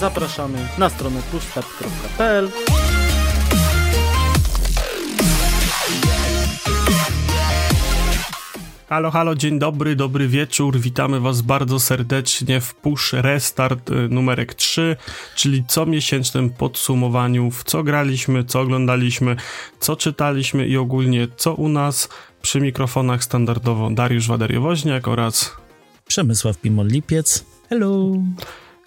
zapraszamy na stronę pushstart.pl Halo, halo, dzień dobry, dobry wieczór. Witamy Was bardzo serdecznie w Push Restart y, numerek 3, czyli co miesięcznym podsumowaniu, w co graliśmy, co oglądaliśmy, co czytaliśmy i ogólnie co u nas. Przy mikrofonach standardowo Dariusz Wadariowoźniak oraz Przemysław Pimol-Lipiec. Hello!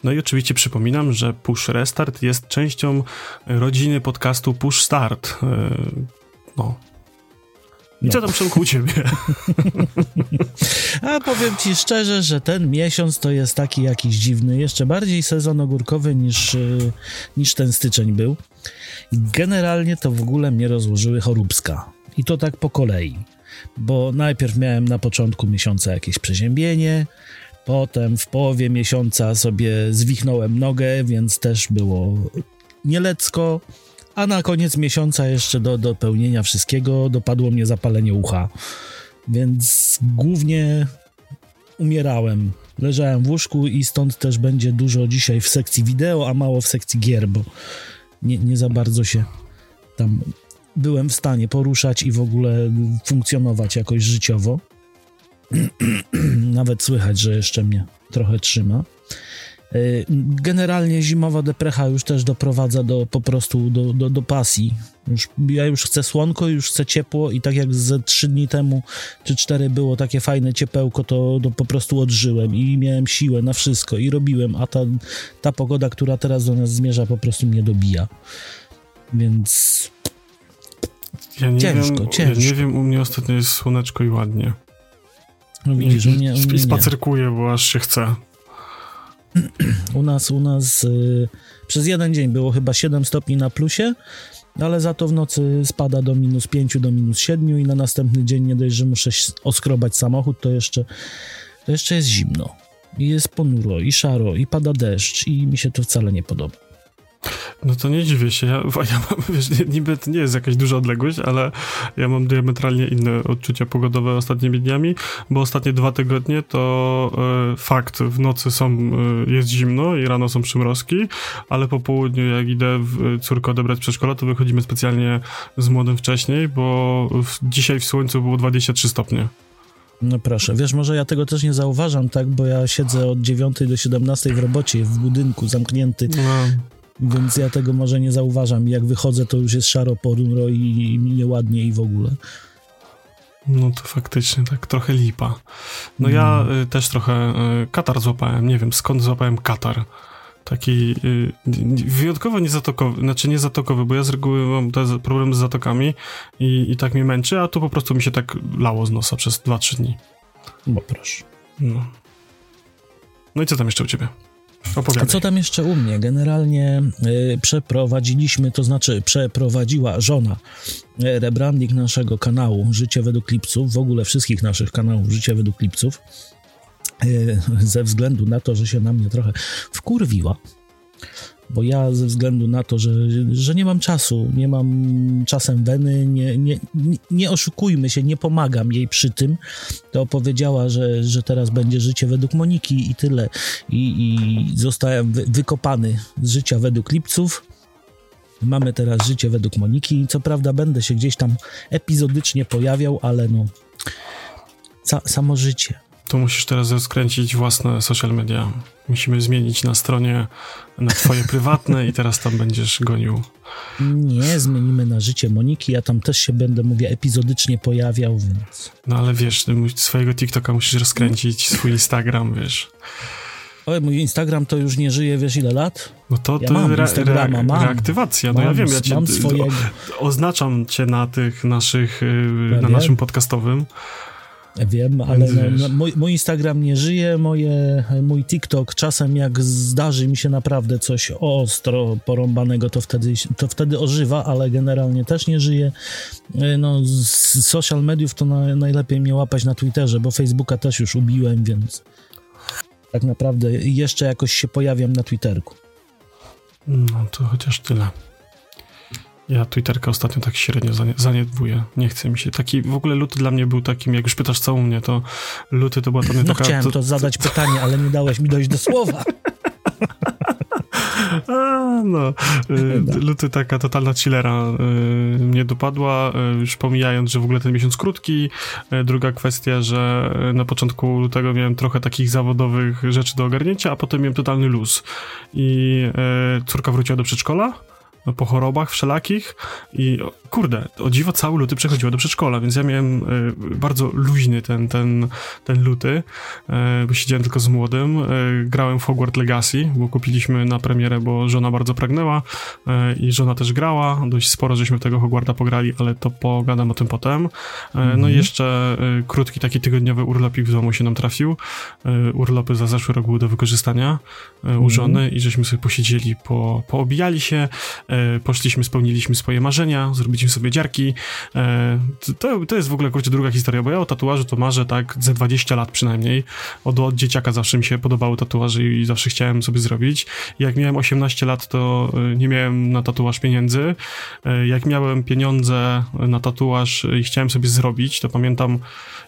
No i oczywiście przypominam, że Push Restart jest częścią rodziny podcastu Push Start. Y, no, i co tam Przemku u ciebie? A powiem ci szczerze, że ten miesiąc to jest taki jakiś dziwny, jeszcze bardziej sezon ogórkowy niż, y, niż ten styczeń był. Generalnie to w ogóle mnie rozłożyły choróbska. I to tak po kolei. Bo najpierw miałem na początku miesiąca jakieś przeziębienie, potem w połowie miesiąca sobie zwichnąłem nogę, więc też było nielecko a na koniec miesiąca jeszcze do dopełnienia wszystkiego dopadło mnie zapalenie ucha. Więc głównie umierałem. Leżałem w łóżku i stąd też będzie dużo dzisiaj w sekcji wideo, a mało w sekcji gier, bo nie, nie za bardzo się tam byłem w stanie poruszać i w ogóle funkcjonować jakoś życiowo. Nawet słychać, że jeszcze mnie trochę trzyma. Y, generalnie zimowa deprecha już też doprowadza do po prostu do, do, do pasji. Już, ja już chcę słonko, już chcę ciepło i tak jak ze trzy dni temu czy cztery było takie fajne ciepełko, to, to po prostu odżyłem i miałem siłę na wszystko i robiłem, a ta, ta pogoda, która teraz do nas zmierza, po prostu mnie dobija. Więc ja ciężko, wiem, ciężko. Ja nie wiem, u mnie ostatnio jest słoneczko i ładnie. No widzisz, u mnie, u mnie Spacerkuję, bo aż się chce. U nas, u nas y, przez jeden dzień było chyba 7 stopni na plusie, ale za to w nocy spada do minus 5, do minus 7 i na następny dzień nie dość, że muszę oskrobać samochód, to jeszcze, to jeszcze jest zimno. I jest ponuro, i szaro, i pada deszcz i mi się to wcale nie podoba. No to nie dziwię się. Ja, ja mam, wiesz, niby to nie jest jakaś duża odległość, ale ja mam diametralnie inne odczucia pogodowe ostatnimi dniami, bo ostatnie dwa tygodnie to e, fakt, w nocy są, e, jest zimno i rano są przymrozki, ale po południu jak idę w, córkę odebrać przedszkola, to wychodzimy specjalnie z młodym wcześniej, bo w, dzisiaj w słońcu było 23 stopnie. No proszę, wiesz, może ja tego też nie zauważam, tak, bo ja siedzę od 9 do 17 w robocie, w budynku zamknięty. No więc ja tego może nie zauważam. Jak wychodzę, to już jest szaro, ponuro i, i nieładnie i w ogóle. No to faktycznie tak trochę lipa. No ja y, też trochę y, katar złapałem, nie wiem skąd złapałem katar. Taki y, wyjątkowo niezatokowy, znaczy niezatokowy, bo ja z reguły mam te problemy z zatokami i, i tak mnie męczy, a tu po prostu mi się tak lało z nosa przez 2-3 dni. Bo proszę. No. no i co tam jeszcze u ciebie? Opowiadaj. Co tam jeszcze u mnie? Generalnie y, przeprowadziliśmy, to znaczy przeprowadziła żona y, rebranding naszego kanału Życie według Klipców, w ogóle wszystkich naszych kanałów Życie według Klipców, y, ze względu na to, że się na mnie trochę wkurwiła bo ja ze względu na to, że, że nie mam czasu, nie mam czasem weny, nie, nie, nie oszukujmy się, nie pomagam jej przy tym, to powiedziała, że, że teraz będzie życie według Moniki i tyle. I, i zostałem wy, wykopany z życia według Lipców. Mamy teraz życie według Moniki. Co prawda będę się gdzieś tam epizodycznie pojawiał, ale no sa, samo życie to musisz teraz rozkręcić własne social media. Musimy zmienić na stronie na twoje prywatne i teraz tam będziesz gonił. Nie, zmienimy na życie Moniki, ja tam też się będę, mówię, epizodycznie pojawiał, więc... No ale wiesz, swojego TikToka musisz rozkręcić, swój Instagram, wiesz. Oj, mój Instagram to już nie żyje, wiesz ile lat? No to, ja to mam re, re, mam. reaktywacja, no ja wiem, ja cię, mam swojego... oznaczam cię na tych naszych, y, ja na naszym podcastowym. Wiem, ale no, no, mój, mój, Instagram nie żyje, moje, mój TikTok czasem jak zdarzy mi się naprawdę coś ostro porąbanego, to wtedy, to wtedy ożywa, ale generalnie też nie żyje. E, no, z social mediów to na, najlepiej mnie łapać na Twitterze, bo Facebooka też już ubiłem, więc tak naprawdę jeszcze jakoś się pojawiam na Twitterku. No to chociaż tyle. Ja Twitterka ostatnio tak średnio zaniedbuję. Nie chce mi się. Taki, w ogóle luty dla mnie był takim, jak już pytasz co u mnie, to luty to była to no taka... chciałem to, to zadać to... pytanie, ale nie dałeś mi dojść do słowa. A, no. Y, luty taka totalna chillera y, mnie dopadła, y, już pomijając, że w ogóle ten miesiąc krótki. Druga kwestia, że na początku lutego miałem trochę takich zawodowych rzeczy do ogarnięcia, a potem miałem totalny luz. I córka wróciła do przedszkola po chorobach wszelakich i kurde, o dziwo cały luty przechodziła do przedszkola, więc ja miałem y, bardzo luźny ten, ten, ten luty, y, bo siedziałem tylko z młodym, y, grałem w Hogwarts Legacy, bo kupiliśmy na premierę, bo żona bardzo pragnęła i żona też grała, dość sporo żeśmy tego Hogwarta pograli, ale to pogadam o tym potem. No i mhm. jeszcze krótki taki tygodniowy urlopik w domu się nam trafił. Urlopy za zeszły rok były do wykorzystania u mhm. żony i żeśmy sobie posiedzieli, po, poobijali się, E, poszliśmy, spełniliśmy swoje marzenia, zrobiliśmy sobie dziarki. E, to, to jest w ogóle, kurczę, druga historia, bo ja o tatuażu to marzę tak ze 20 lat przynajmniej. Od, od dzieciaka zawsze mi się podobały tatuaże i zawsze chciałem sobie zrobić. Jak miałem 18 lat, to e, nie miałem na tatuaż pieniędzy. Jak miałem pieniądze na tatuaż i chciałem sobie zrobić, to pamiętam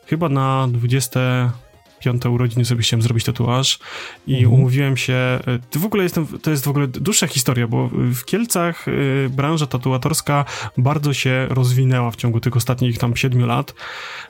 chyba na 20 piąte urodziny sobie chciałem zrobić tatuaż i mhm. umówiłem się, e, to w ogóle jestem, to jest w ogóle dłuższa historia, bo w Kielcach y, branża tatuatorska bardzo się rozwinęła w ciągu tych ostatnich tam siedmiu lat,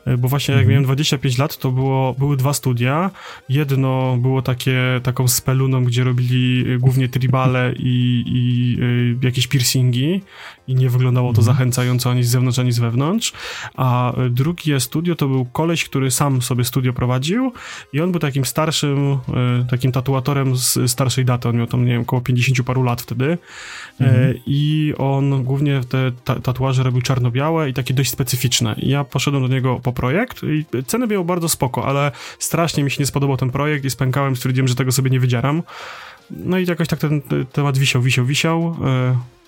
y, bo właśnie mhm. jak miałem 25 lat, to było, były dwa studia, jedno było takie, taką speluną, gdzie robili głównie tribale i, i jakieś piercingi i nie wyglądało to mhm. zachęcająco ani z zewnątrz, ani z wewnątrz, a drugie studio to był koleś, który sam sobie studio prowadził i on był takim starszym, e, takim tatuatorem z starszej daty. On miał tam, nie wiem, około 50 paru lat wtedy. E, mhm. I on głównie te ta tatuaże robił czarno-białe i takie dość specyficzne. I ja poszedłem do niego po projekt i ceny miał bardzo spoko, ale strasznie mi się nie spodobał ten projekt i spękałem, stwierdziłem, że tego sobie nie wydzieram. No i jakoś tak ten temat wisiał, wisiał, wisiał.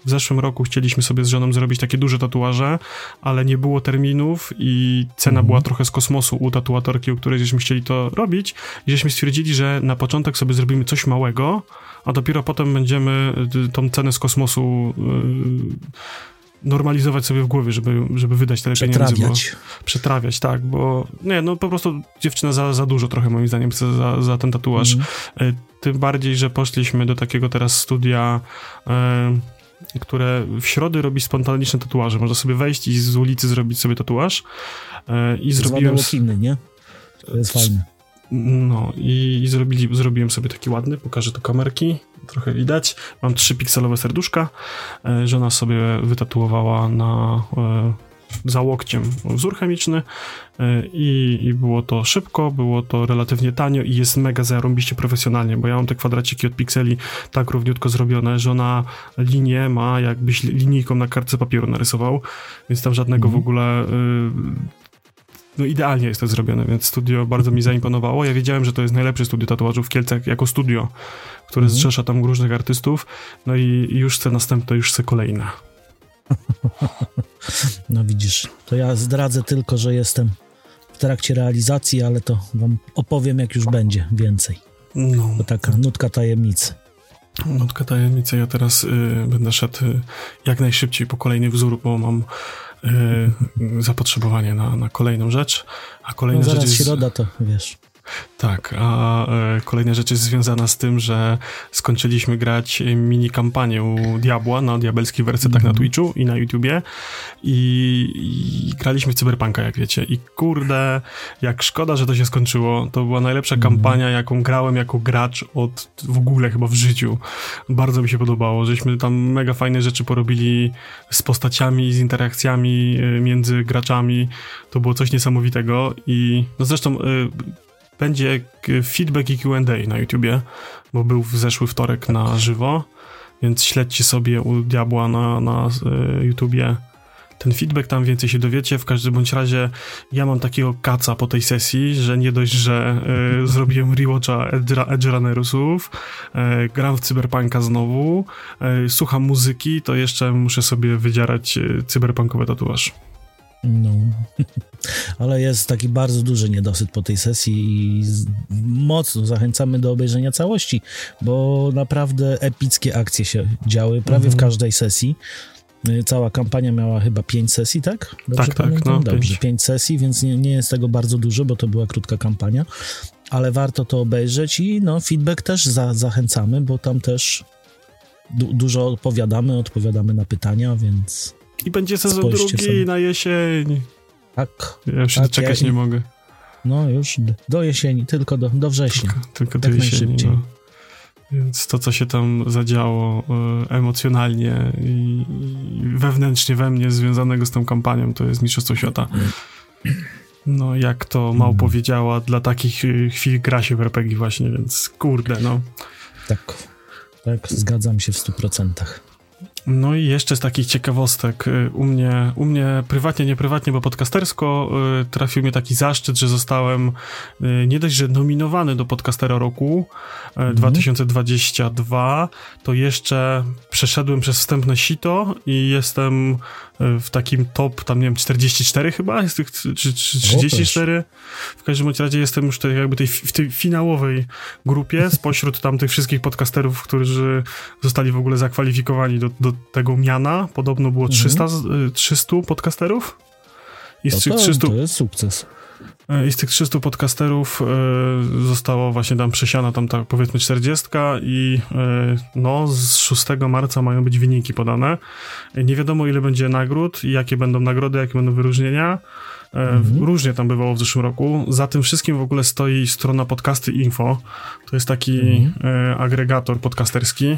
W zeszłym roku chcieliśmy sobie z żoną zrobić takie duże tatuaże, ale nie było terminów i cena była trochę z kosmosu u tatuatorki, u której żeśmy chcieli to robić. I żeśmy stwierdzili, że na początek sobie zrobimy coś małego, a dopiero potem będziemy y, tą cenę z kosmosu yy, normalizować sobie w głowie, żeby, żeby wydać tyle pieniędzy. Bo, przetrawiać, tak, bo nie, no po prostu dziewczyna za, za dużo trochę moim zdaniem chce za, za ten tatuaż. Mm. Tym bardziej, że poszliśmy do takiego teraz studia które w środę robi spontaniczne tatuaże. Można sobie wejść i z ulicy zrobić sobie tatuaż. E, I zrobiłem... Lokiny, nie? To jest fajne. No i, i zrobili, zrobiłem sobie taki ładny, pokażę to kamerki, trochę widać. Mam trzy pikselowe serduszka. E, żona sobie wytatuowała na e, za łokciem wzór chemiczny e, i, i, było to szybko, było to relatywnie tanio i jest mega zarąbiście profesjonalnie, bo ja mam te kwadraciki od pikseli tak równiutko zrobione, że ona linię ma jakbyś linijką na kartce papieru narysował, więc tam żadnego w ogóle y, no idealnie jest to zrobione, więc studio bardzo mi zaimponowało. Ja wiedziałem, że to jest najlepsze studio tatuażów w Kielcach jako studio, które mhm. zrzesza tam różnych artystów, no i, i już chcę następne, już chcę kolejne. No widzisz, to ja zdradzę tylko, że jestem w trakcie realizacji, ale to wam opowiem, jak już będzie więcej. No. To taka nutka tajemnicy. Nutka tajemnicy. Ja teraz y, będę szedł y, jak najszybciej po kolejny wzór, bo mam y, zapotrzebowanie na, na kolejną rzecz. A kolejna no zaraz rzecz jest... środa, to wiesz. Tak, a e, kolejna rzecz jest związana z tym, że skończyliśmy grać mini kampanię u Diabła na diabelskich wersetach mm. na mhm. Twitchu i na YouTubie i, i, graliśmy w Cyberpunka, jak wiecie. I kurde, jak szkoda, że to się skończyło. To była najlepsza mm. kampania, jaką grałem jako gracz od w ogóle chyba w życiu. Bardzo mi się podobało, żeśmy tam mega fajne rzeczy porobili z postaciami, z interakcjami e, między graczami. To było coś niesamowitego i no zresztą e, będzie feedback i Q&A na YouTubie, bo był w zeszły wtorek na żywo, więc śledźcie sobie u Diabła na, na e, YouTubie ten feedback, tam więcej się dowiecie. W każdym bądź razie ja mam takiego kaca po tej sesji, że nie dość, że y, zrobiłem rewatcha Edge, Runnersów, y, gram w Cyberpunka znowu, y, słucham muzyki, to jeszcze muszę sobie wydzierać cyberpunkowy tatuaż. No, ale jest taki bardzo duży niedosyt po tej sesji i mocno zachęcamy do obejrzenia całości, bo naprawdę epickie akcje się działy prawie mhm. w każdej sesji. Y, cała kampania miała chyba pięć sesji, tak? Dobrze tak, pamiętam? tak. No, Dobrze, pięć. sesji, więc nie, nie jest tego bardzo dużo, bo to była krótka kampania, ale warto to obejrzeć i no, feedback też za, zachęcamy, bo tam też du dużo odpowiadamy, odpowiadamy na pytania, więc I będzie sezon Spójrzcie drugi sobie. na jesień. tak. Ja już Tak, doczekać ja- nie mogę. No już do jesieni, tylko do, do września. Tylko, tylko do jesieni. No. Więc to, co się tam zadziało e, emocjonalnie i, i wewnętrznie we mnie związanego z tą kampanią, to jest Mistrzostwo Świata. No, jak to Mał Mm. powiedziała, dla takich e, chwil gra się w RPG właśnie, więc kurde, no. Tak, tak, zgadzam się w stu procentach. No i jeszcze z takich ciekawostek, y, u mnie, u mnie prywatnie, nieprywatnie, bo podcastersko y, trafił mnie taki zaszczyt, że zostałem y, nie dość, że nominowany do podcastera roku y, 2022, to jeszcze przeszedłem przez wstępne sito i jestem w takim top, tam nie wiem, 44 chyba, jest tych, czy, czy 34. W każdym razie jestem już tej, jakby tej, w tej finałowej grupie spośród tam tych wszystkich podcasterów, którzy zostali w ogóle zakwalifikowani do, do tego miana. Podobno było 300, z- y, 300 podcasterów. I z tych to, 300, to jest sukces. I z tych 300 podcasterów e, zostało właśnie tam przesiana tam ta powiedzmy 40 i e, no z 6 marca mają być wyniki podane. E, Nie wiadomo ile będzie nagród, jakie będą nagrody, jakie będą wyróżnienia. E, Różnie tam bywało w zeszłym roku. Za tym wszystkim w ogóle stoi strona podcasty info. To jest taki e, agregator podcasterski.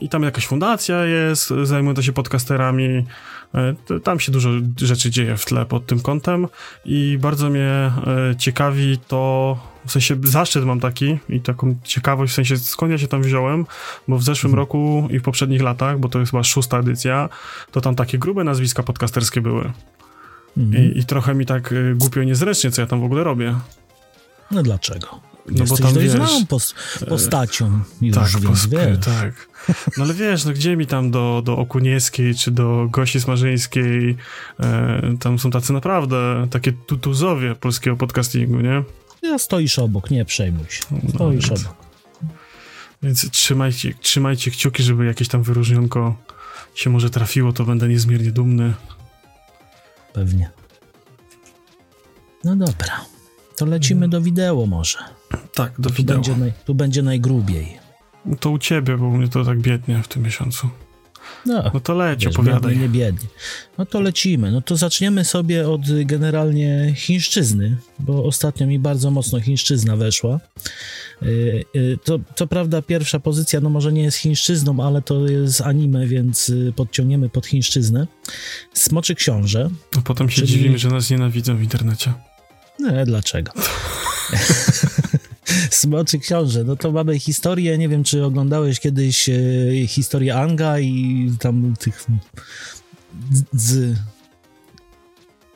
I tam jakaś fundacja jest zajmująca się podcasterami. E, Tam się dużo rzeczy dzieje w tle pod tym kątem i bardzo mnie e, ciekawi to, w sensie zaszczyt mam taki i taką ciekawość, w sensie skąd ja się tam wziąłem, bo w zeszłym roku i w poprzednich latach, bo to jest chyba szósta edycja, to tam takie grube nazwiska podcasterskie były. Mhm. I, i trochę mi tak e, głupio niezręcznie, co ja tam w ogóle robię. No dlaczego? No bo tam, wiesz, e, znaną pos postacią już, Tak, więc wiesz. tak. No ale wiesz, no gdzie mi tam do, do Okunieckiej czy do Gosi Smarzyńskiej, e, tam są tacy naprawdę takie tutuzowie polskiego podcastingu, nie? Ja stoisz obok, nie przejmuj się. No, Stoisz więc, obok. więc trzymajcie, trzymajcie kciuki, żeby jakieś tam wyróżnionko się może trafiło, to będę niezmiernie dumny. Pewnie. No dobra. To lecimy do wideo może. Tak, do Tu wideo. będzie, naj, tu będzie najgrubiej. To u ciebie, bo u mnie to tak biednie w tym miesiącu. No, No to wiesz, opowiadaj. biednie, nie biednie. No to lecimy. No to zaczniemy sobie od y, generalnie chińszczyzny, bo ostatnio mi bardzo mocno chińszczyzna weszła. Y, y, To, co prawda pierwsza pozycja, no może nie jest chińszczyzną, ale to jest anime, więc podciągniemy pod chińszczyznę. Smoczy Książę. A potem się Czyli- dziwimy, że nas nienawidzą w internecie. Nie, dlaczego? Smoczy Książę, no to mamy historię, nie wiem, czy oglądałeś kiedyś e, historię Anga i tam tych z, z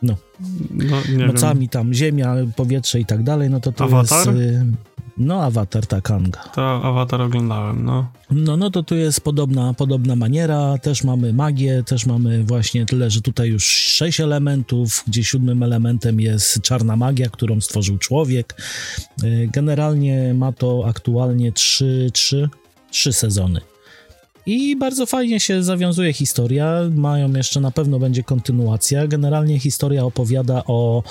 No, nie mocami tam ziemia, powietrze i tak dalej, no to to Awatar? jest... e, No, awatar, tak, Anga. wiem. To Awatar oglądałem, no. No, no to tu jest podobna, podobna maniera, też mamy magię, też mamy właśnie tyle, że tutaj już sześć elementów, gdzie siódmym elementem jest czarna magia, którą stworzył człowiek. Y, Generalnie ma to aktualnie trzy, trzy, trzy sezony. I bardzo fajnie się zawiązuje historia. Mają jeszcze na pewno będzie kontynuacja. Generalnie historia opowiada o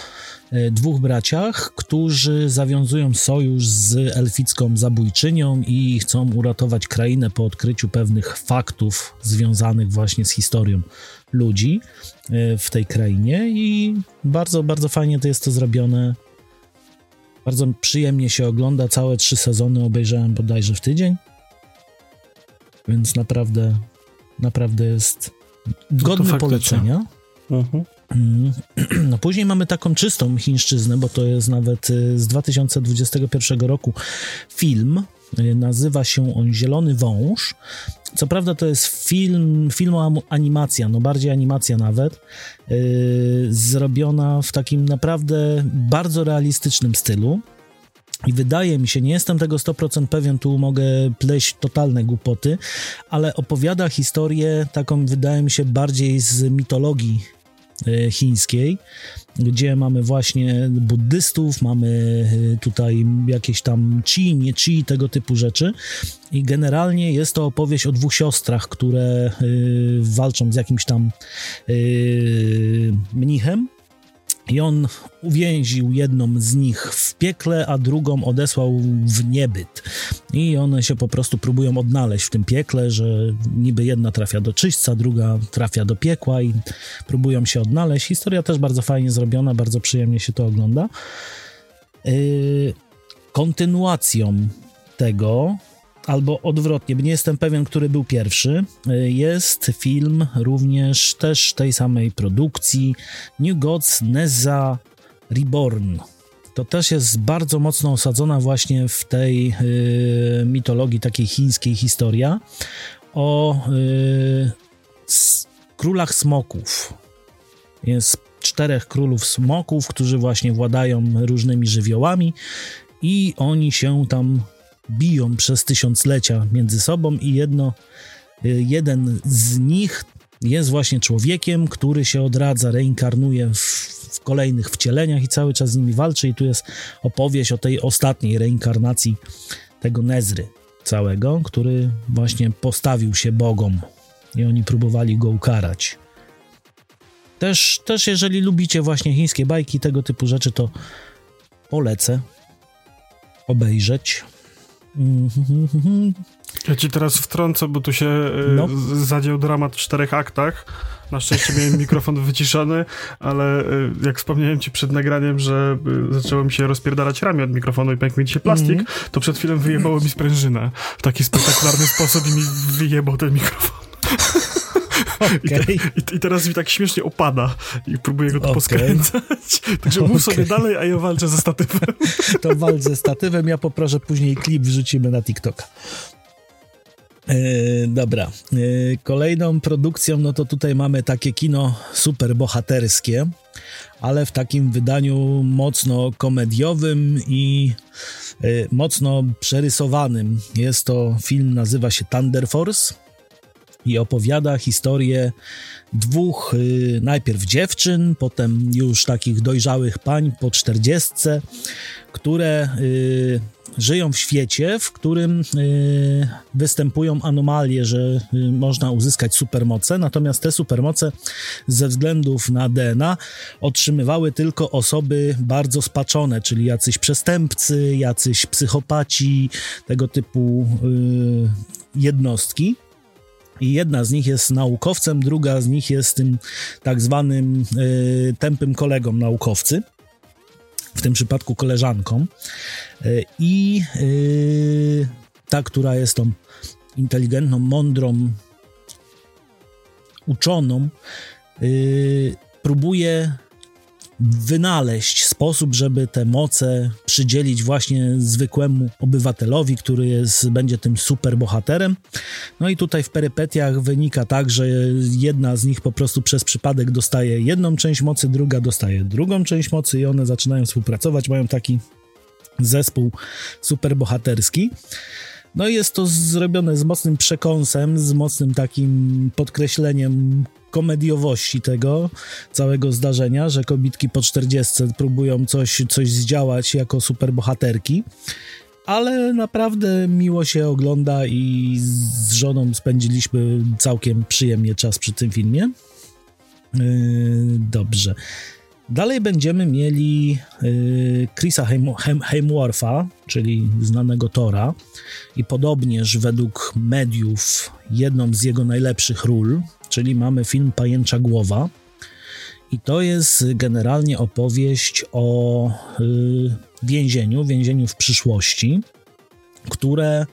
e, dwóch braciach, którzy zawiązują sojusz z elficką zabójczynią i chcą uratować krainę po odkryciu pewnych faktów związanych właśnie z historią ludzi e, w tej krainie. I bardzo, bardzo fajnie to jest to zrobione. Bardzo przyjemnie się ogląda. Całe trzy sezony obejrzałem bodajże w tydzień. Więc naprawdę, naprawdę jest godny faktycznie. polecenia. Mhm. Mm. No później mamy taką czystą chińszczyznę, bo to jest nawet y, z 2021 roku film. Y, Nazywa się on Zielony Wąż. Co prawda to jest film, film animacja, no bardziej animacja nawet, yy, zrobiona w takim naprawdę bardzo realistycznym stylu. I wydaje mi się, nie jestem tego 100% pewien, tu mogę pleść totalne głupoty, ale opowiada historię taką, wydaje mi się, bardziej z mitologii e, chińskiej, gdzie mamy właśnie buddystów, mamy e, tutaj jakieś tam chi, nie chi, tego typu rzeczy. I generalnie jest to opowieść o dwóch siostrach, które e, walczą z jakimś tam mnichem I on uwięził jedną z nich w piekle, a drugą odesłał w niebyt. I one się po prostu próbują odnaleźć w tym piekle, że niby jedna trafia do czyśćca, druga trafia do piekła i próbują się odnaleźć. Historia też bardzo fajnie zrobiona, bardzo przyjemnie się to ogląda. Yy, kontynuacją tego albo odwrotnie, nie jestem pewien, który był pierwszy. Jest film również też tej samej produkcji New Gods Neza Reborn. To też jest bardzo mocno osadzona właśnie w tej y, mitologii takiej chińskiej historia o y, królach smoków. Jest czterech królów smoków, którzy właśnie władają różnymi żywiołami i oni się tam biją przez tysiąclecia między sobą i jedno, y, jeden z nich jest właśnie człowiekiem, który się odradza, reinkarnuje w, w, kolejnych wcieleniach i cały czas z nimi walczy i tu jest opowieść o tej ostatniej reinkarnacji tego Nezry całego, który właśnie postawił się bogom i oni próbowali go ukarać. Też, też jeżeli lubicie właśnie chińskie bajki, tego typu rzeczy, to polecę obejrzeć. Ja ci teraz wtrącę, bo tu się no. zadział dramat w czterech aktach. Na szczęście miałem mikrofon wyciszony, ale jak wspomniałem ci przed nagraniem, że zaczęło mi się rozpierdalać ramię od mikrofonu i pękł mi się plastik, mm -hmm. to przed chwilą wyjebało mi sprężynę w taki spektakularny sposób i mi wyjebał ten mikrofon. Okay. I, te, i, teraz mi tak śmiesznie opada i próbuję go tu okay. poskręcać. Także okay. mów sobie dalej, a ja walczę ze statywem. To walcz ze statywem, ja poproszę później klip wrzucimy na TikToka. E, dobra. E, kolejną produkcją, no to tutaj mamy takie kino super bohaterskie, ale w takim wydaniu mocno komediowym i e, mocno przerysowanym. Jest to film, nazywa się Thunder Force i opowiada historię dwóch y, najpierw dziewczyn, potem już takich dojrzałych pań po czterdziestce, które y, żyją w świecie, w którym y, występują anomalie, że y, można uzyskać supermoce, natomiast te supermoce ze względów na DNA otrzymywały tylko osoby bardzo spaczone, czyli jacyś przestępcy, jacyś psychopaci, tego typu y, jednostki. I jedna z nich jest naukowcem, druga z nich jest tym tak zwanym y, tępym kolegą naukowcy, w tym przypadku koleżanką. Y, I y, ta, która jest tą inteligentną, mądrą, uczoną, próbuje wynaleźć sposób, żeby te moce przydzielić właśnie zwykłemu obywatelowi, który jest, będzie tym super bohaterem. No i tutaj w perypetiach wynika tak, że jedna z nich po prostu przez przypadek dostaje jedną część mocy, druga dostaje drugą część mocy i one zaczynają współpracować, mają taki zespół superbohaterski. No i jest to zrobione z mocnym przekąsem, z mocnym takim podkreśleniem komediowości tego całego zdarzenia, że kobitki po 40 próbują coś, coś zdziałać jako superbohaterki. Ale naprawdę miło się ogląda i z żoną spędziliśmy całkiem przyjemnie czas przy tym filmie. Yy, dobrze. Dalej będziemy mieli y, Chrisa Heimwortha, czyli znanego Tora i podobnież według mediów jedną z jego najlepszych ról, czyli mamy film Pajęcza Głowa i to jest generalnie opowieść o y, więzieniu, więzieniu w przyszłości, które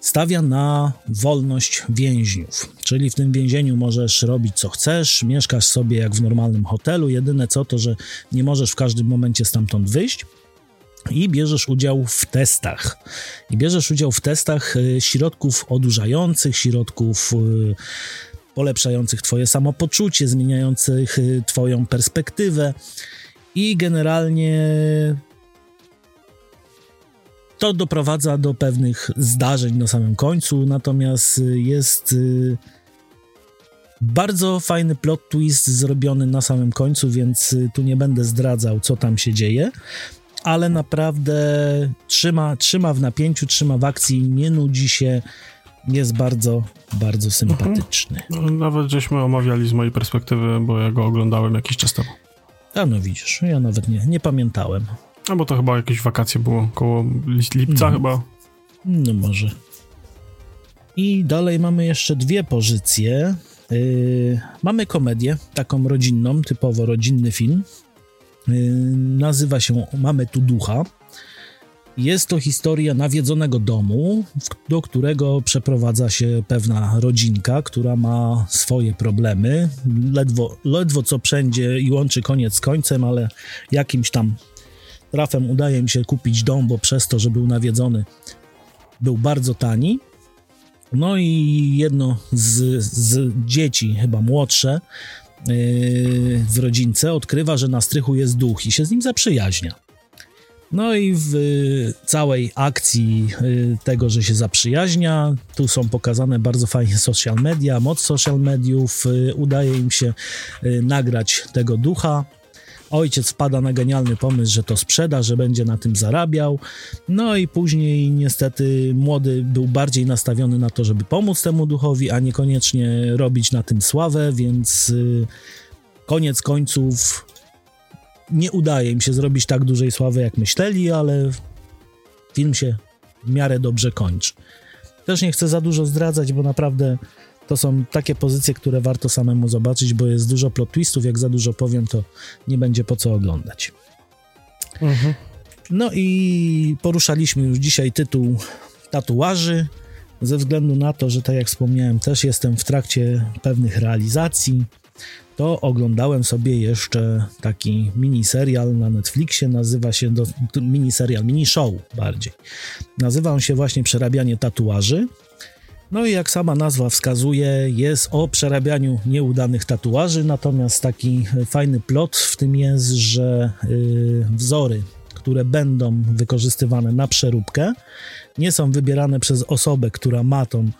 stawia na wolność więźniów. Czyli w tym więzieniu możesz robić co chcesz, mieszkasz sobie jak w normalnym hotelu. Jedyne co to, że nie możesz w każdym momencie stamtąd wyjść. I bierzesz udział w testach. I bierzesz udział w testach y, środków odurzających, środków y, polepszających Twoje samopoczucie, zmieniających y, Twoją perspektywę. I generalnie to doprowadza do pewnych zdarzeń na samym końcu, natomiast y, jest y, bardzo fajny plot twist zrobiony na samym końcu, więc tu nie będę zdradzał, co tam się dzieje, ale naprawdę trzyma, trzyma w napięciu, trzyma w akcji, nie nudzi się, jest bardzo, bardzo sympatyczny. Mhm. No, nawet żeśmy omawiali z mojej perspektywy, bo ja go oglądałem jakiś czas temu. A no widzisz, ja nawet nie, nie pamiętałem. A bo to chyba jakieś wakacje było, koło lipca Mhm. chyba. No może. I dalej mamy jeszcze dwie pozycje. Yy, mamy komedię, taką rodzinną, typowo rodzinny film. Yy, nazywa się Mamy tu ducha. Jest to historia nawiedzonego domu, do którego przeprowadza się pewna rodzinka, która ma swoje problemy. Ledwo, ledwo co wszędzie i łączy koniec z końcem, ale jakimś tam trafem udaje mi się kupić dom, bo przez to, że był nawiedzony, był bardzo tani. No i jedno z, z dzieci, chyba młodsze, yy, w rodzince odkrywa, że na strychu jest duch i się z nim zaprzyjaźnia. No i w y, całej akcji y, tego, że się zaprzyjaźnia, tu są pokazane bardzo fajnie social media, moc social mediów, y, udaje im się nagrać tego ducha. Ojciec wpada na genialny pomysł, że to sprzeda, że będzie na tym zarabiał. No i później niestety młody był bardziej nastawiony na to, żeby pomóc temu duchowi, a niekoniecznie robić na tym sławę, więc koniec końców nie udaje im się zrobić tak dużej sławy, jak myśleli, ale film się w miarę dobrze kończy. Też nie chcę za dużo zdradzać, bo naprawdę to są takie pozycje, które warto samemu zobaczyć, bo jest dużo plot twistów. Jak za dużo powiem, to nie będzie po co oglądać. Mhm. No i poruszaliśmy już dzisiaj tytuł tatuaży, ze względu na to, że tak jak wspomniałem, też jestem w trakcie pewnych realizacji. To oglądałem sobie jeszcze taki miniserial na Netflixie, nazywa się do, miniserial, mini show bardziej. Nazywa on się właśnie Przerabianie tatuaży. No i jak sama nazwa wskazuje, jest o przerabianiu nieudanych tatuaży, natomiast taki fajny plot w tym jest, że yy, wzory, które będą wykorzystywane na przeróbkę, nie są wybierane przez osobę, która ma tą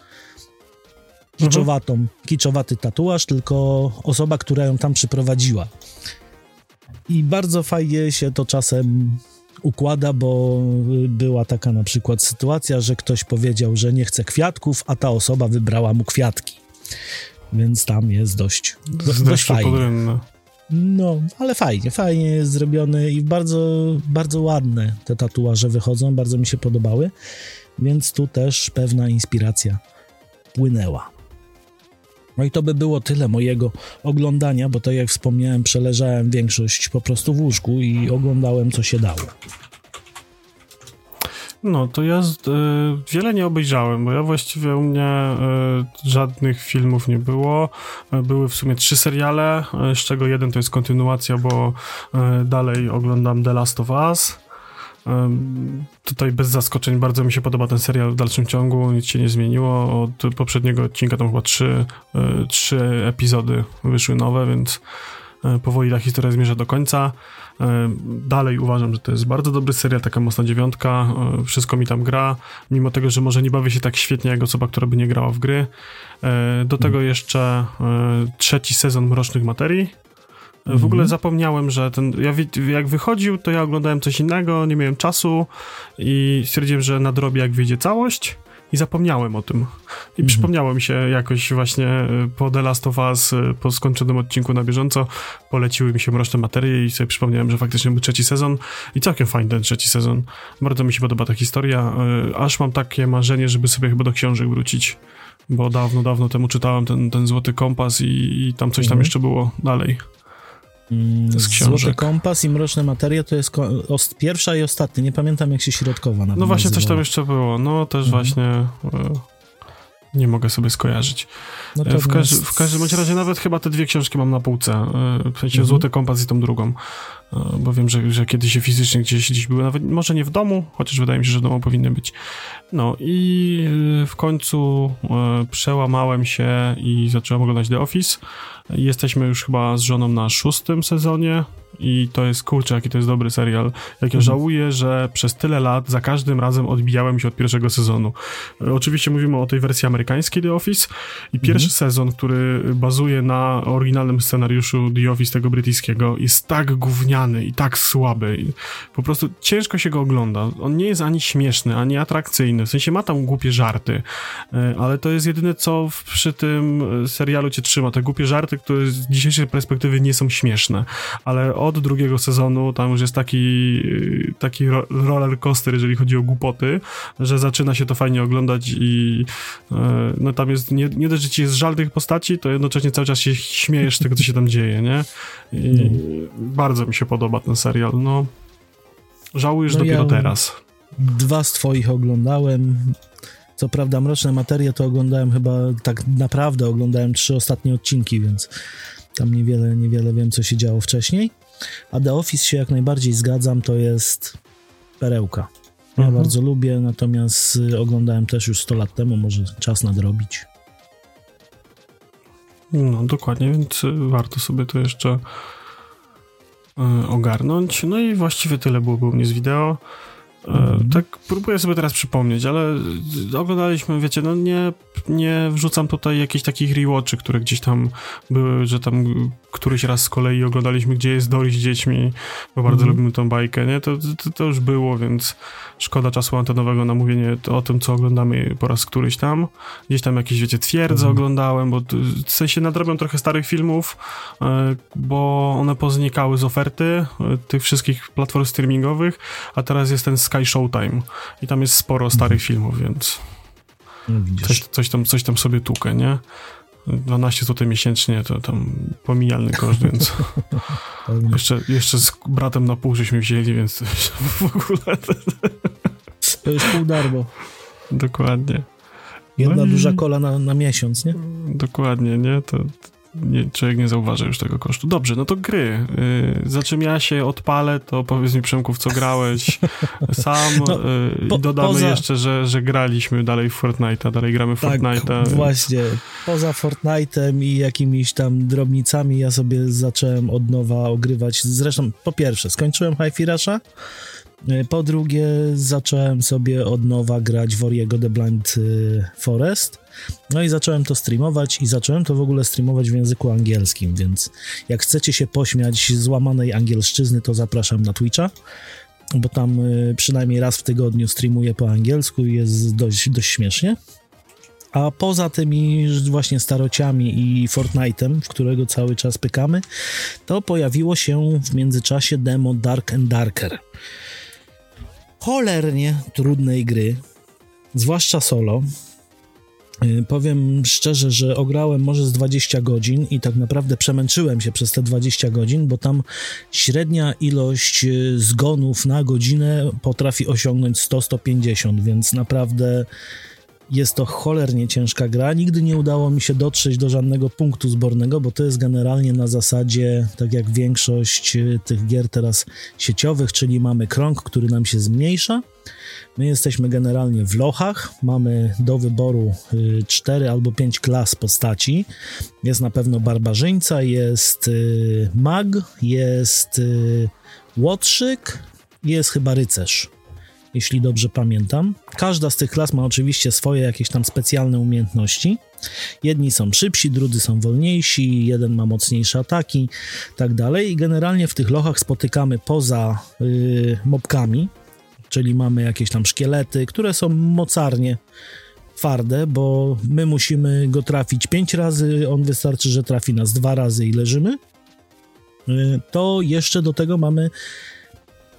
kiczowatą, kiczowaty tatuaż, tylko osoba, która ją tam przyprowadziła. I bardzo fajnie się to czasem układa, bo była taka na przykład sytuacja, że ktoś powiedział, że nie chce kwiatków, a ta osoba wybrała mu kwiatki. Więc tam jest dość, do, dość fajnie. No, ale fajnie, fajnie jest zrobiony i bardzo, bardzo ładne te tatuaże wychodzą, bardzo mi się podobały, więc tu też pewna inspiracja płynęła. No i to by było tyle mojego oglądania, bo tak jak wspomniałem, przeleżałem większość po prostu w łóżku i oglądałem co się dało. No, to ja z, y, wiele nie obejrzałem, bo ja właściwie u mnie y, żadnych filmów nie było. Y, były w sumie trzy seriale, z czego jeden to jest kontynuacja, bo y, dalej oglądam The Last of Us. Tutaj bez zaskoczeń bardzo mi się podoba ten serial w dalszym ciągu, nic się nie zmieniło. Od poprzedniego odcinka tam chyba trzy, y, trzy epizody wyszły nowe, więc y, powoli ta historia zmierza do końca. Dalej uważam, że to jest bardzo dobry serial, taka mocna dziewiątka, y, wszystko mi tam gra, mimo tego, że może nie bawię się tak świetnie jak osoba, która by nie grała w gry. Do tego jeszcze trzeci sezon Mrocznych Materii. W ogóle zapomniałem, że ten. Ja jak wychodził, to ja oglądałem coś innego, nie miałem czasu i stwierdziłem, że nadrobię jak wyjdzie całość. I zapomniałem o tym. I przypomniało mi się jakoś właśnie y, po The Last of Us, y, po skończonym odcinku na bieżąco, poleciły mi się mroczne materie i sobie przypomniałem, że faktycznie był trzeci sezon i całkiem fajny ten trzeci sezon. Bardzo mi się podoba ta historia, y, aż mam takie marzenie, żeby sobie chyba do książek wrócić, bo dawno, dawno temu czytałem ten, ten Złoty Kompas i, i tam coś tam Mhm. jeszcze było dalej. Mm, To z książek. Złoty kompas i mroczne materie to jest pierwsza i ostatnia. Nie pamiętam, jak się środkowa na No właśnie, coś tam jeszcze było. No też Mhm. właśnie e, nie mogę sobie skojarzyć. E, w, każ, w każdym bądź razie nawet chyba te dwie książki mam na półce. e, W sensie Mhm. Złoty Kompas i tą drugą. E, Bo wiem, że, że kiedyś się fizycznie gdzieś, gdzieś były, nawet może nie w domu, chociaż wydaje mi się, że w domu powinny być. No i e, w końcu e, przełamałem się i zacząłem oglądać The Office. Jesteśmy już chyba z żoną na szóstym sezonie i to jest, kurczę, jaki to jest dobry serial. Jak ja Mhm. żałuję, że przez tyle lat za każdym razem odbijałem się od pierwszego sezonu. Oczywiście mówimy o tej wersji amerykańskiej The Office i pierwszy Mhm. sezon, który bazuje na oryginalnym scenariuszu The Office tego brytyjskiego jest tak gówniany i tak słaby. Po prostu ciężko się go ogląda. On nie jest ani śmieszny, ani atrakcyjny. W sensie ma tam głupie żarty, e, ale to jest jedyne, co w, przy tym serialu cię trzyma. Te głupie żarty, które z dzisiejszej perspektywy nie są śmieszne, ale od drugiego sezonu tam już jest taki, y, taki roller coaster, jeżeli chodzi o głupoty, że zaczyna się to fajnie oglądać i y, no tam jest, nie, nie dość, że ci jest żal tych postaci, to jednocześnie cały czas się śmiejesz z tego, co się tam dzieje, nie? I no. bardzo mi się podoba ten serial, no. Żałujesz no dopiero ja teraz. Dwa z twoich oglądałem. Co prawda Mroczne Materie to oglądałem chyba, tak naprawdę oglądałem trzy ostatnie odcinki, więc tam niewiele, niewiele wiem, co się działo wcześniej. A The Office się jak najbardziej zgadzam, to jest perełka. Ja mhm. bardzo lubię, natomiast y, oglądałem też już 100 lat temu, może czas nadrobić. No, dokładnie, więc y, warto sobie to jeszcze y, ogarnąć. No i właściwie tyle było u mnie z wideo. Mhm. Tak próbuję sobie teraz przypomnieć, ale oglądaliśmy, wiecie, no nie, nie wrzucam tutaj jakichś takich rewatchy, które gdzieś tam były, że tam któryś raz z kolei oglądaliśmy, gdzie jest Dory z dziećmi, bo bardzo mhm. lubimy tą bajkę, nie? To, to, to, już było, więc szkoda czasu antenowego na mówienie o tym, co oglądamy po raz któryś tam. Gdzieś tam jakieś, wiecie, twierdzę mhm. oglądałem, bo w sensie nadrobią trochę starych filmów, e, bo one poznikały z oferty e, tych wszystkich platform streamingowych, a teraz jest ten Sky Showtime i tam jest sporo starych mhm. filmów, więc no, coś, coś, tam, coś tam sobie tukę, nie? 12 zł miesięcznie to tam pomijalny koszt, więc jeszcze, jeszcze z bratem na pół żeśmy wzięli, więc w ogóle... To już pół darmo. Dokładnie. Jedna no duża kola na, na miesiąc, nie? Dokładnie, nie? To, nie, człowiek nie zauważy już tego kosztu. Dobrze, no to gry. Yy, za czym ja się odpalę, to powiedz mi Przemku, w co grałeś sam no, yy, po, i dodamy poza... jeszcze, że, że graliśmy dalej w Fortnite'a, dalej gramy w tak, Fortnite'a. właśnie. Poza Fortnite'em i jakimiś tam drobnicami ja sobie zacząłem od nowa ogrywać. Zresztą po pierwsze skończyłem Hi-Fi Rusha, po drugie zacząłem sobie od nowa grać w Oriego The Blind y, Forest no i zacząłem to streamować i zacząłem to w ogóle streamować w języku angielskim, więc jak chcecie się pośmiać z łamanej angielszczyzny, to zapraszam na Twitcha, bo tam y, przynajmniej raz w tygodniu streamuję po angielsku i jest dość, dość śmiesznie. A poza tymi właśnie starociami i Fortnite'em, w którego cały czas pykamy, to pojawiło się w międzyczasie demo Dark and Darker. Cholernie trudnej gry, zwłaszcza solo, Y, powiem szczerze, że ograłem może z 20 godzin i tak naprawdę przemęczyłem się przez te 20 godzin, bo tam średnia ilość y, zgonów na godzinę potrafi osiągnąć 100-150, więc naprawdę jest to cholernie ciężka gra. Nigdy nie udało mi się dotrzeć do żadnego punktu zbornego, bo to jest generalnie na zasadzie, tak jak większość y, tych gier teraz sieciowych, czyli mamy krąg, który nam się zmniejsza My jesteśmy generalnie w lochach, mamy do wyboru 4 y, albo 5 klas postaci. Jest na pewno barbarzyńca, jest y, mag, jest łotrzyk, jest chyba rycerz jeśli dobrze pamiętam. Każda z tych klas ma oczywiście swoje jakieś tam specjalne umiejętności. Jedni są szybsi, drudzy są wolniejsi, jeden ma mocniejsze ataki, tak dalej. I generalnie w tych lochach spotykamy poza yy, mobkami, czyli mamy jakieś tam szkielety, które są mocarnie twarde, bo my musimy go trafić pięć razy, on wystarczy, że trafi nas dwa razy i leżymy. Y, to jeszcze do tego mamy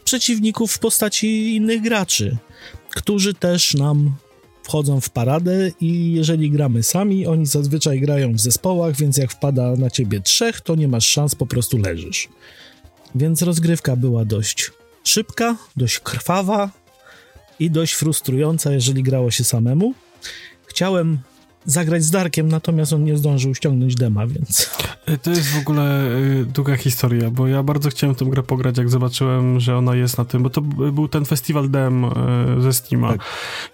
przeciwników w postaci innych graczy, którzy też nam wchodzą w paradę i jeżeli gramy sami, oni zazwyczaj grają w zespołach, więc jak wpada na ciebie trzech, to nie masz szans, po prostu leżysz. Więc rozgrywka była dość szybka, dość krwawa i dość frustrująca, jeżeli grało się samemu. Chciałem zagrać z Darkiem, natomiast on nie zdążył ściągnąć dema, więc... E, to jest w ogóle e, długa historia, bo ja bardzo chciałem tę grę pograć, jak zobaczyłem, że ona jest na tym, bo to był ten festiwal dem e, ze Steama. Tak.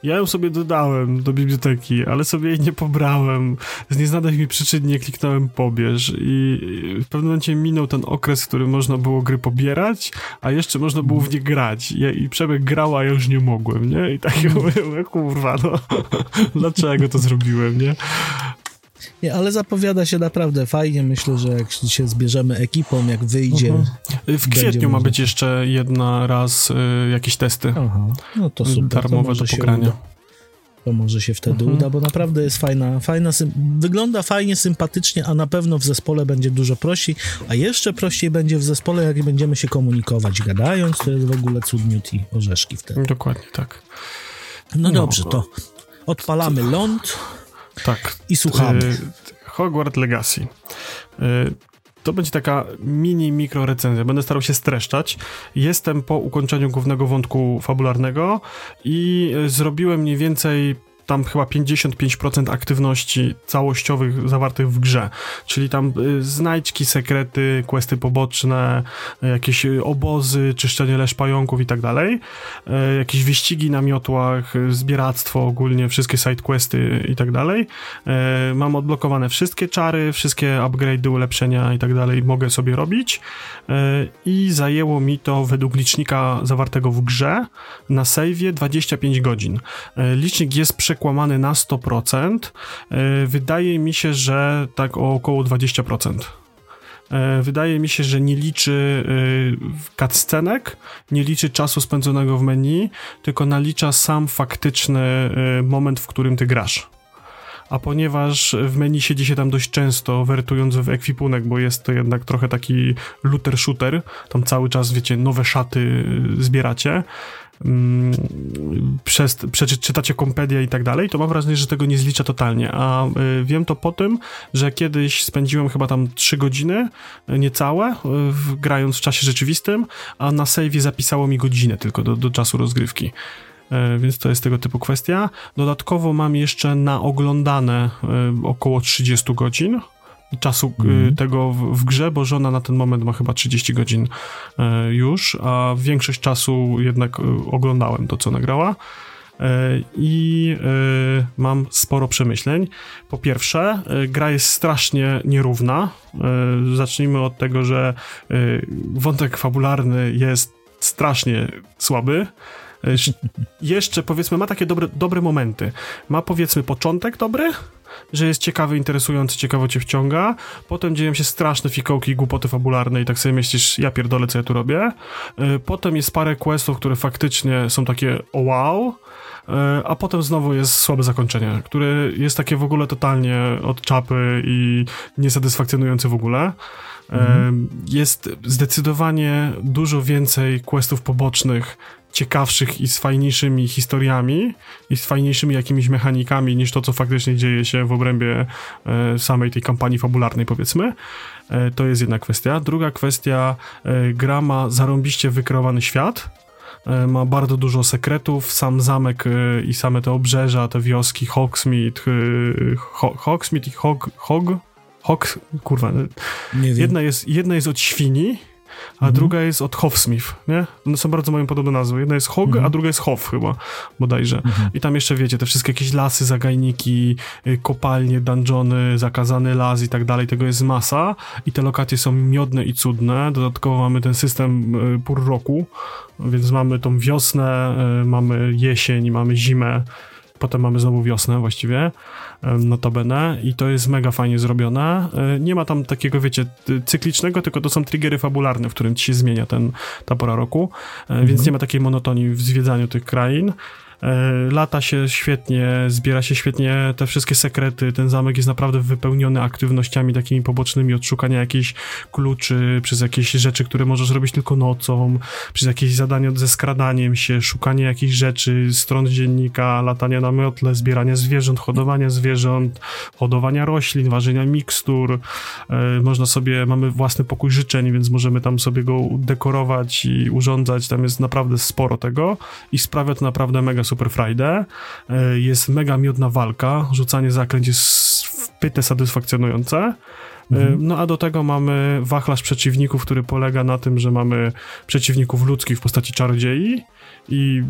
Ja ją sobie dodałem do biblioteki, ale sobie jej nie pobrałem. Z nieznanych mi przyczyn nie kliknąłem pobierz i w pewnym momencie minął ten okres, w którym można było gry pobierać, a jeszcze można było w nie grać. Ja, I Przemek grał, a ja już nie mogłem, nie? I tak ja mówię, kurwa, no, dlaczego to zrobiłem, nie? Nie, ale zapowiada się naprawdę fajnie. Myślę, że jak się zbierzemy ekipą, jak wyjdzie. Mhm. W kwietniu ma być jeszcze jedna raz y, jakieś testy. Aha, no to super. Darmowe to do pogrania. To może się wtedy Mhm. uda, bo naprawdę jest fajna, fajna sym- wygląda fajnie, sympatycznie, a na pewno w zespole będzie dużo prościej, a jeszcze prościej będzie w zespole, jak będziemy się komunikować gadając, to jest w ogóle cudniuti orzeszki wtedy. Dokładnie tak. No, No. dobrze, to odpalamy ląd Tak. i słuchamy. Y, Hogwarts Legacy. Y, To będzie taka mini, mikro recenzja. Będę starał się streszczać. Jestem po ukończeniu głównego wątku fabularnego i y, zrobiłem mniej więcej tam chyba 55% aktywności całościowych zawartych w grze. Czyli tam y, znajdźki, sekrety, questy poboczne, y, jakieś y, obozy, czyszczenie leż pająków i tak dalej. Jakieś wyścigi na miotłach, zbieractwo ogólnie, wszystkie side questy i tak dalej. Mam odblokowane wszystkie czary, wszystkie upgrade'y, ulepszenia i tak dalej mogę sobie robić i zajęło mi to według licznika zawartego w grze na save'ie 25 godzin. Licznik jest przekłamany na 100%. E, Wydaje mi się, że tak o około 20%. E, Wydaje mi się, że nie liczy y, cutscenek, nie liczy czasu spędzonego w menu, tylko nalicza sam faktyczny moment, w którym ty grasz. A ponieważ w menu siedzi się tam dość często, wertując w ekwipunek, bo jest to jednak trochę taki looter shooter, tam cały czas, wiecie, nowe szaty zbieracie, przez, przeczytacie kompedia i tak dalej, to mam wrażenie, że tego nie zlicza totalnie, a y, wiem to po tym, że kiedyś spędziłem chyba tam 3 godziny, y, niecałe, y, w, grając w czasie rzeczywistym, a na save'ie zapisało mi godzinę tylko do, do czasu rozgrywki. E, Więc to jest tego typu kwestia. Dodatkowo mam jeszcze na oglądane około 30 godzin czasu Mhm. tego w, w grze, bo żona na ten moment ma chyba 30 godzin e, już, a większość czasu jednak e, oglądałem to, co nagrała. I mam sporo przemyśleń. Po pierwsze, gra jest strasznie nierówna. Zacznijmy od tego, że wątek fabularny jest strasznie słaby. Sz- Jeszcze powiedzmy, ma takie dobre, dobre momenty. Ma powiedzmy początek dobry, że jest ciekawy, interesujący, ciekawo cię wciąga. Potem dzieją się straszne fikołki głupoty fabularne i tak sobie myślisz, ja pierdolę, co ja tu robię. E, Potem jest parę questów, które faktycznie są takie o wow, E, a potem znowu jest słabe zakończenie, które jest takie w ogóle totalnie od czapy i niesatysfakcjonujące w ogóle. E, Jest zdecydowanie dużo więcej questów pobocznych, ciekawszych i z fajniejszymi historiami i z fajniejszymi jakimiś mechanikami niż to, co faktycznie dzieje się w obrębie e, samej tej kampanii fabularnej, powiedzmy. E, To jest jedna kwestia. Druga kwestia, e, gra ma zarąbiście wykreowany świat, ma bardzo dużo sekretów, sam zamek i same te obrzeża, te wioski, Hogsmeade, Ho- Hogsmeade i Hog, Hog, Hog, kurwa, jedna jest, jedna jest od świni, a druga jest od Hofsmith, nie? One są bardzo mają podobne nazwy. Jedna jest Hog, a druga jest Hof chyba, bodajże. I tam jeszcze, wiecie, te wszystkie jakieś lasy, zagajniki, y, kopalnie, dungeony, zakazany las i tak dalej, tego jest masa i te lokacje są miodne i cudne. Dodatkowo mamy ten system y, pór roku, więc mamy tą wiosnę, y, mamy jesień, mamy zimę, potem mamy znowu wiosnę właściwie, notabene i to jest mega fajnie zrobione. E, Nie ma tam takiego, wiecie, cyklicznego, tylko to są triggery fabularne, w którym ci się zmienia ten, ta pora roku, e, więc nie ma takiej monotonii w zwiedzaniu tych krain. E, Lata się świetnie, zbiera się świetnie te wszystkie sekrety. Ten zamek jest naprawdę wypełniony aktywnościami takimi pobocznymi, od szukania jakichś kluczy, przez jakieś rzeczy, które możesz robić tylko nocą, przez jakieś zadania ze skradaniem się, szukanie jakichś rzeczy, stron dziennika, latania na miotle, zbierania zwierząt, hodowania zwierząt, hodowania roślin, ważenia mikstur. E, Można sobie, mamy własny pokój życzeń, więc możemy tam sobie go dekorować i urządzać. Tam jest naprawdę sporo tego i sprawia to naprawdę mega super frajdę. E, Jest mega miodna walka, rzucanie zaklęć jest w pytę satysfakcjonujące. E, No a do tego mamy wachlarz przeciwników, który polega na tym, że mamy przeciwników ludzkich w postaci czarodziei i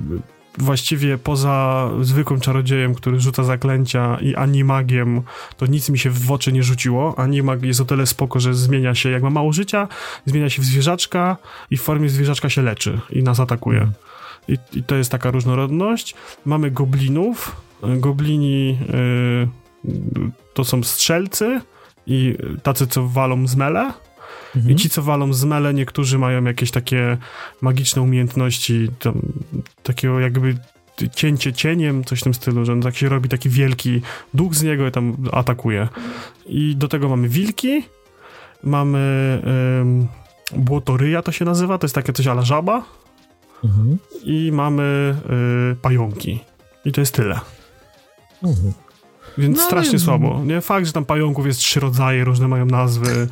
właściwie poza zwykłym czarodziejem, który rzuca zaklęcia i animagiem, to nic mi się w oczy nie rzuciło. Animag jest o tyle spoko, że zmienia się, jak ma mało życia, zmienia się w zwierzaczka i w formie zwierzaczka się leczy i nas atakuje. I, i to jest taka różnorodność. Mamy goblinów. Goblini y, to są strzelcy i tacy, co walą z mele. I ci, co walą z mele, niektórzy mają jakieś takie magiczne umiejętności, tam, takiego jakby cięcie cieniem, coś w tym stylu, że on tak się robi taki wielki duch z niego i tam atakuje. I do tego mamy wilki, mamy błotoryja to się nazywa, to jest takie coś ala żaba Mhm. i mamy y, pająki. I to jest tyle. Mhm. Więc No, strasznie ale- słabo. Nie fakt, że tam pająków jest trzy rodzaje, różne mają nazwy,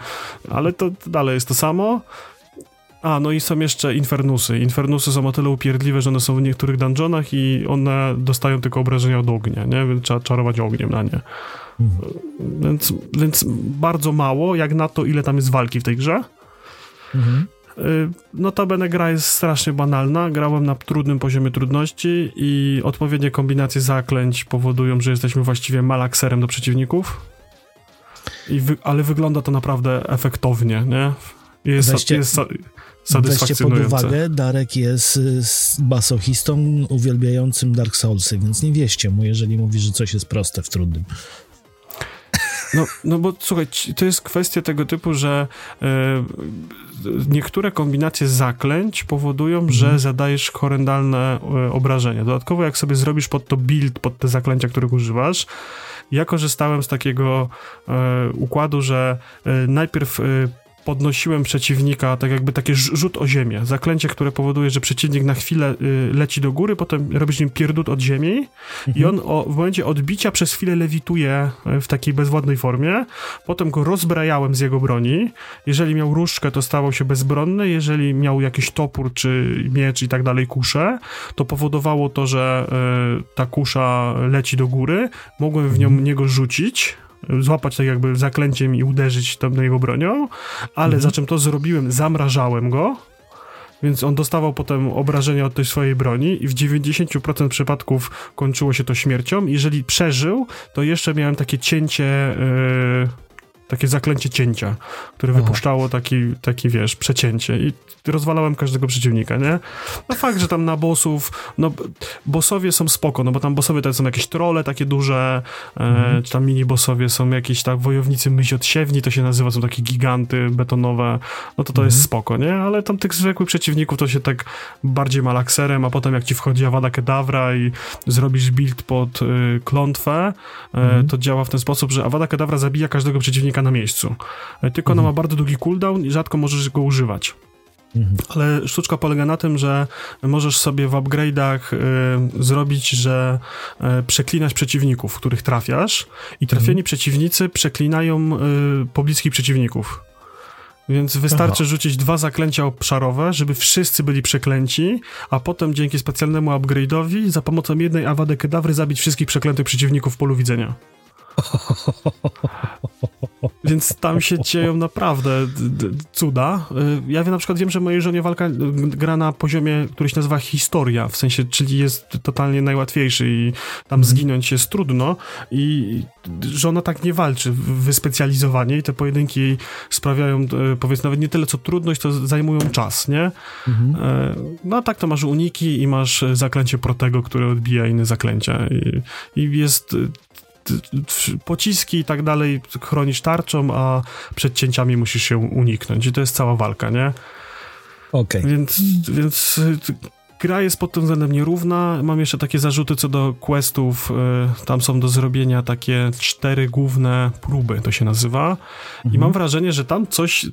ale to dalej jest to samo. A, no i są jeszcze infernusy. Infernusy są o tyle upierdliwe, że one są w niektórych dungeonach i one dostają tylko obrażenia od ognia, nie? Więc trzeba czarować ogniem na nie. Mhm. Więc, więc bardzo mało, jak na to, ile tam jest walki w tej grze. Mhm. Y, Notabene gra jest strasznie banalna. Grałem na trudnym poziomie trudności i odpowiednie kombinacje zaklęć powodują, że jesteśmy właściwie malakserem do przeciwników. Wy, ale wygląda to naprawdę efektownie, nie? Jest, Weźcie- jest sa, Weźcie pod satysfakcjonujące. uwagę, Darek jest y, basochistą uwielbiającym Dark Soulsy, więc nie wieście mu, jeżeli mówi, że coś jest proste w trudnym. No, no bo słuchaj, to jest kwestia tego typu, że e, niektóre kombinacje zaklęć powodują, że zadajesz horrendalne e, obrażenia. Dodatkowo, jak sobie zrobisz pod to build, pod te zaklęcia, których używasz, ja korzystałem z takiego e, układu, że najpierw podnosiłem przeciwnika, tak jakby taki rz- rzut o ziemię. Zaklęcie, które powoduje, że przeciwnik na chwilę y, leci do góry, potem robisz nim pierdut od ziemi i on o, w momencie odbicia przez chwilę lewituje y, w takiej bezwładnej formie. Potem go rozbrajałem z jego broni. Jeżeli miał różdżkę, to stawał się bezbronny. Jeżeli miał jakiś topór, czy miecz i tak dalej, kuszę, to powodowało to, że y, ta kusza leci do góry. Mogłem w nią niego rzucić, złapać tak jakby zaklęciem i uderzyć tą jego bronią, ale za czym to zrobiłem, zamrażałem go, więc on dostawał potem obrażenia od tej swojej broni i w 90% przypadków kończyło się to śmiercią. Jeżeli przeżył, to jeszcze miałem takie cięcie, yy, takie zaklęcie cięcia, które wypuszczało taki, taki, wiesz, przecięcie i rozwalałem każdego przeciwnika, nie? No fakt, że tam na bossów, no bossowie są spoko, no bo tam bossowie to są jakieś trole takie duże, e, czy tam mini bossowie są jakieś tak wojownicy myśl od siewni, to się nazywa, są takie giganty betonowe, no to to jest spoko, nie? Ale tam tych zwykłych przeciwników to się tak bardziej malakserem, a potem jak ci wchodzi Avada Kedavra i zrobisz build pod y, klątwę, e, to działa w ten sposób, że Avada Kedavra zabija każdego przeciwnika na miejscu. E, tylko ona ma bardzo długi cooldown i rzadko możesz go używać. Mhm. Ale sztuczka polega na tym, że możesz sobie w upgrade'ach y, zrobić, że y, przeklinasz przeciwników, których trafiasz i trafieni przeciwnicy przeklinają y, pobliskich przeciwników. Więc wystarczy rzucić dwa zaklęcia obszarowe, żeby wszyscy byli przeklęci, a potem dzięki specjalnemu upgrade'owi za pomocą jednej Awady Kedawry zabić wszystkich przeklętych przeciwników w polu widzenia. Więc tam się dzieją naprawdę cuda. Y, Ja na przykład wiem, że mojej żonie walka y, gra na poziomie, który się nazywa historia, w sensie, czyli jest totalnie najłatwiejszy i tam zginąć jest trudno i żona tak nie walczy wyspecjalizowanie i te pojedynki jej sprawiają, y, powiedzmy, nawet nie tyle co trudność, to zajmują czas, nie? Mhm. No a tak to masz uniki i masz zaklęcie Protego, które odbija inne zaklęcia i, i jest pociski i tak dalej chronisz tarczą, a przed cięciami musisz się uniknąć i to jest cała walka, nie? Okej. Więc, więc t- gra jest pod tym względem nierówna. Mam jeszcze takie zarzuty co do questów. y, Tam są do zrobienia takie cztery główne próby, to się nazywa. I mam wrażenie, że tam coś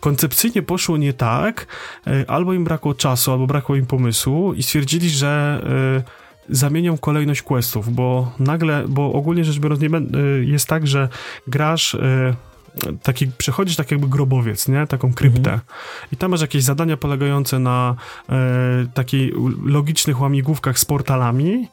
koncepcyjnie poszło nie tak, y, albo im brakło czasu, albo brakło im pomysłu i stwierdzili, że y, zamienią kolejność questów, bo nagle, bo ogólnie rzecz biorąc nie y, jest tak, że grasz y, taki, przechodzisz tak jakby grobowiec, nie? Taką kryptę. I tam masz jakieś zadania polegające na e, takiej logicznych łamigłówkach z portalami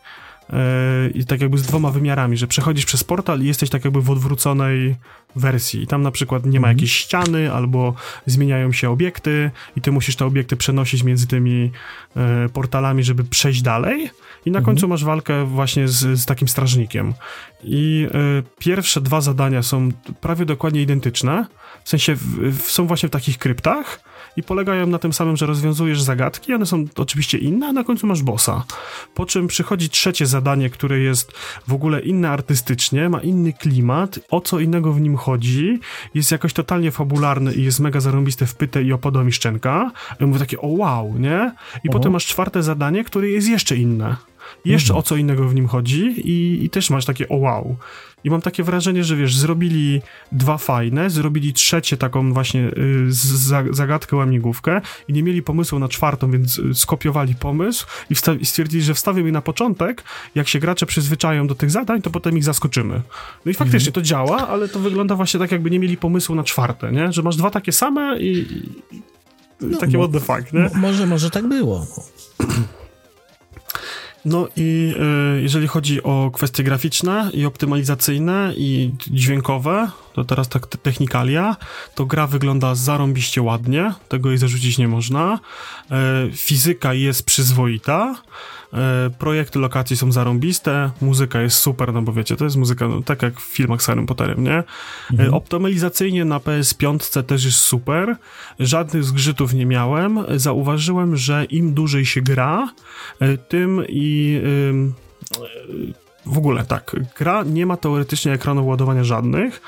i tak jakby z dwoma wymiarami, że przechodzisz przez portal i jesteś tak jakby w odwróconej wersji. I tam na przykład nie ma jakiejś ściany albo zmieniają się obiekty i ty musisz te obiekty przenosić między tymi e, portalami, żeby przejść dalej. I na końcu masz walkę właśnie z, z takim strażnikiem. I e, pierwsze dwa zadania są prawie dokładnie identyczne. W sensie w, w, są właśnie w takich kryptach i polegają na tym samym, że rozwiązujesz zagadki, one są oczywiście inne, a na końcu masz bossa. Po czym przychodzi trzecie zadanie, które jest w ogóle inne artystycznie, ma inny klimat, o co innego w nim chodzi, jest jakoś totalnie fabularny i jest mega zarąbiste w pytę i opadła mi szczęka. I mówię takie, o wow, nie? I potem masz czwarte zadanie, które jest jeszcze inne. Jeszcze Mhm. o co innego w nim chodzi i, i też masz takie o wow. I mam takie wrażenie, że wiesz, zrobili dwa fajne, zrobili trzecie taką właśnie y, za, zagadkę łamigłówkę i nie mieli pomysłu na czwartą, więc y, skopiowali pomysł i, i stwierdzili, że wstawią je na początek, jak się gracze przyzwyczają do tych zadań, to potem ich zaskoczymy. No i faktycznie to działa, ale to wygląda właśnie tak, jakby nie mieli pomysłu na czwarte, nie? Że masz dwa takie same i, i i takie what the fuck, nie? Mo- może, może tak było. No i y, jeżeli chodzi o kwestie graficzne i optymalizacyjne i dźwiękowe, to teraz tak te- technikalia, to gra wygląda zarąbiście ładnie, tego jej zarzucić nie można. E, fizyka jest przyzwoita, e, projekty lokacji są zarąbiste, muzyka jest super, no bo wiecie, to jest muzyka no, tak jak w filmach z Harrym Potterem, nie? E, optymalizacyjnie na PS5 też jest super, żadnych zgrzytów nie miałem. Zauważyłem, że im dłużej się gra, e, tym i e, w ogóle tak, gra nie ma teoretycznie ekranów ładowania żadnych.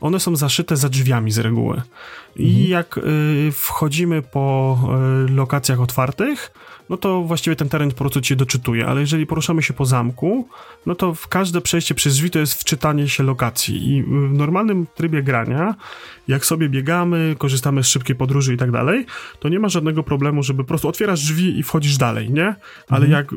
One są zaszyte za drzwiami z reguły. I jak y, wchodzimy po y, lokacjach otwartych, no to właściwie ten teren po prostu cię doczytuje, ale jeżeli poruszamy się po zamku, no to w każde przejście przez drzwi to jest wczytanie się lokacji i w normalnym trybie grania, jak sobie biegamy, korzystamy z szybkiej podróży i tak dalej, to nie ma żadnego problemu, żeby po prostu otwierasz drzwi i wchodzisz dalej, nie? Ale jak y,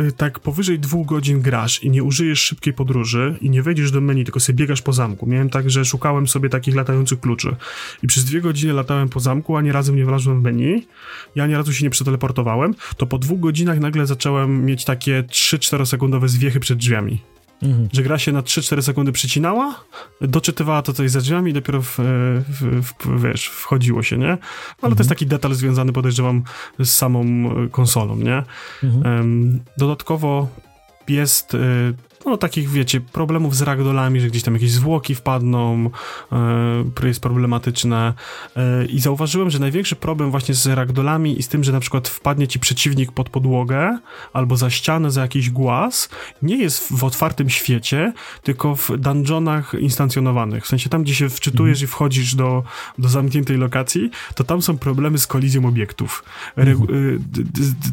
y, tak powyżej dwóch godzin grasz i nie użyjesz szybkiej podróży i nie wejdziesz do menu, tylko sobie biegasz po zamku. Miałem tak, że szukałem sobie takich latających kluczy i przez dwie godziny latałem po zamku, ani razem nie wlazłem w menu, ja ani razu się nie przeteleportowałem, to po dwóch godzinach nagle zacząłem mieć takie 3-4 sekundowe zwiechy przed drzwiami. Mhm. Że gra się na 3-4 sekundy przycinała, doczytywała to coś za drzwiami i dopiero w, w, w, wiesz, wchodziło się, nie? Ale to jest taki detal związany, podejrzewam, z samą konsolą, nie? Mhm. Em, dodatkowo jest e, no takich, wiecie, problemów z ragdolami, że gdzieś tam jakieś zwłoki wpadną, e, to jest problematyczne e, i zauważyłem, że największy problem właśnie z ragdolami i z tym, że na przykład wpadnie ci przeciwnik pod podłogę albo za ścianę, za jakiś głaz, nie jest w otwartym świecie, tylko w dungeonach instancjonowanych. W sensie tam, gdzie się wczytujesz i wchodzisz do, do zamkniętej lokacji, to tam są problemy z kolizją obiektów. Regu- d-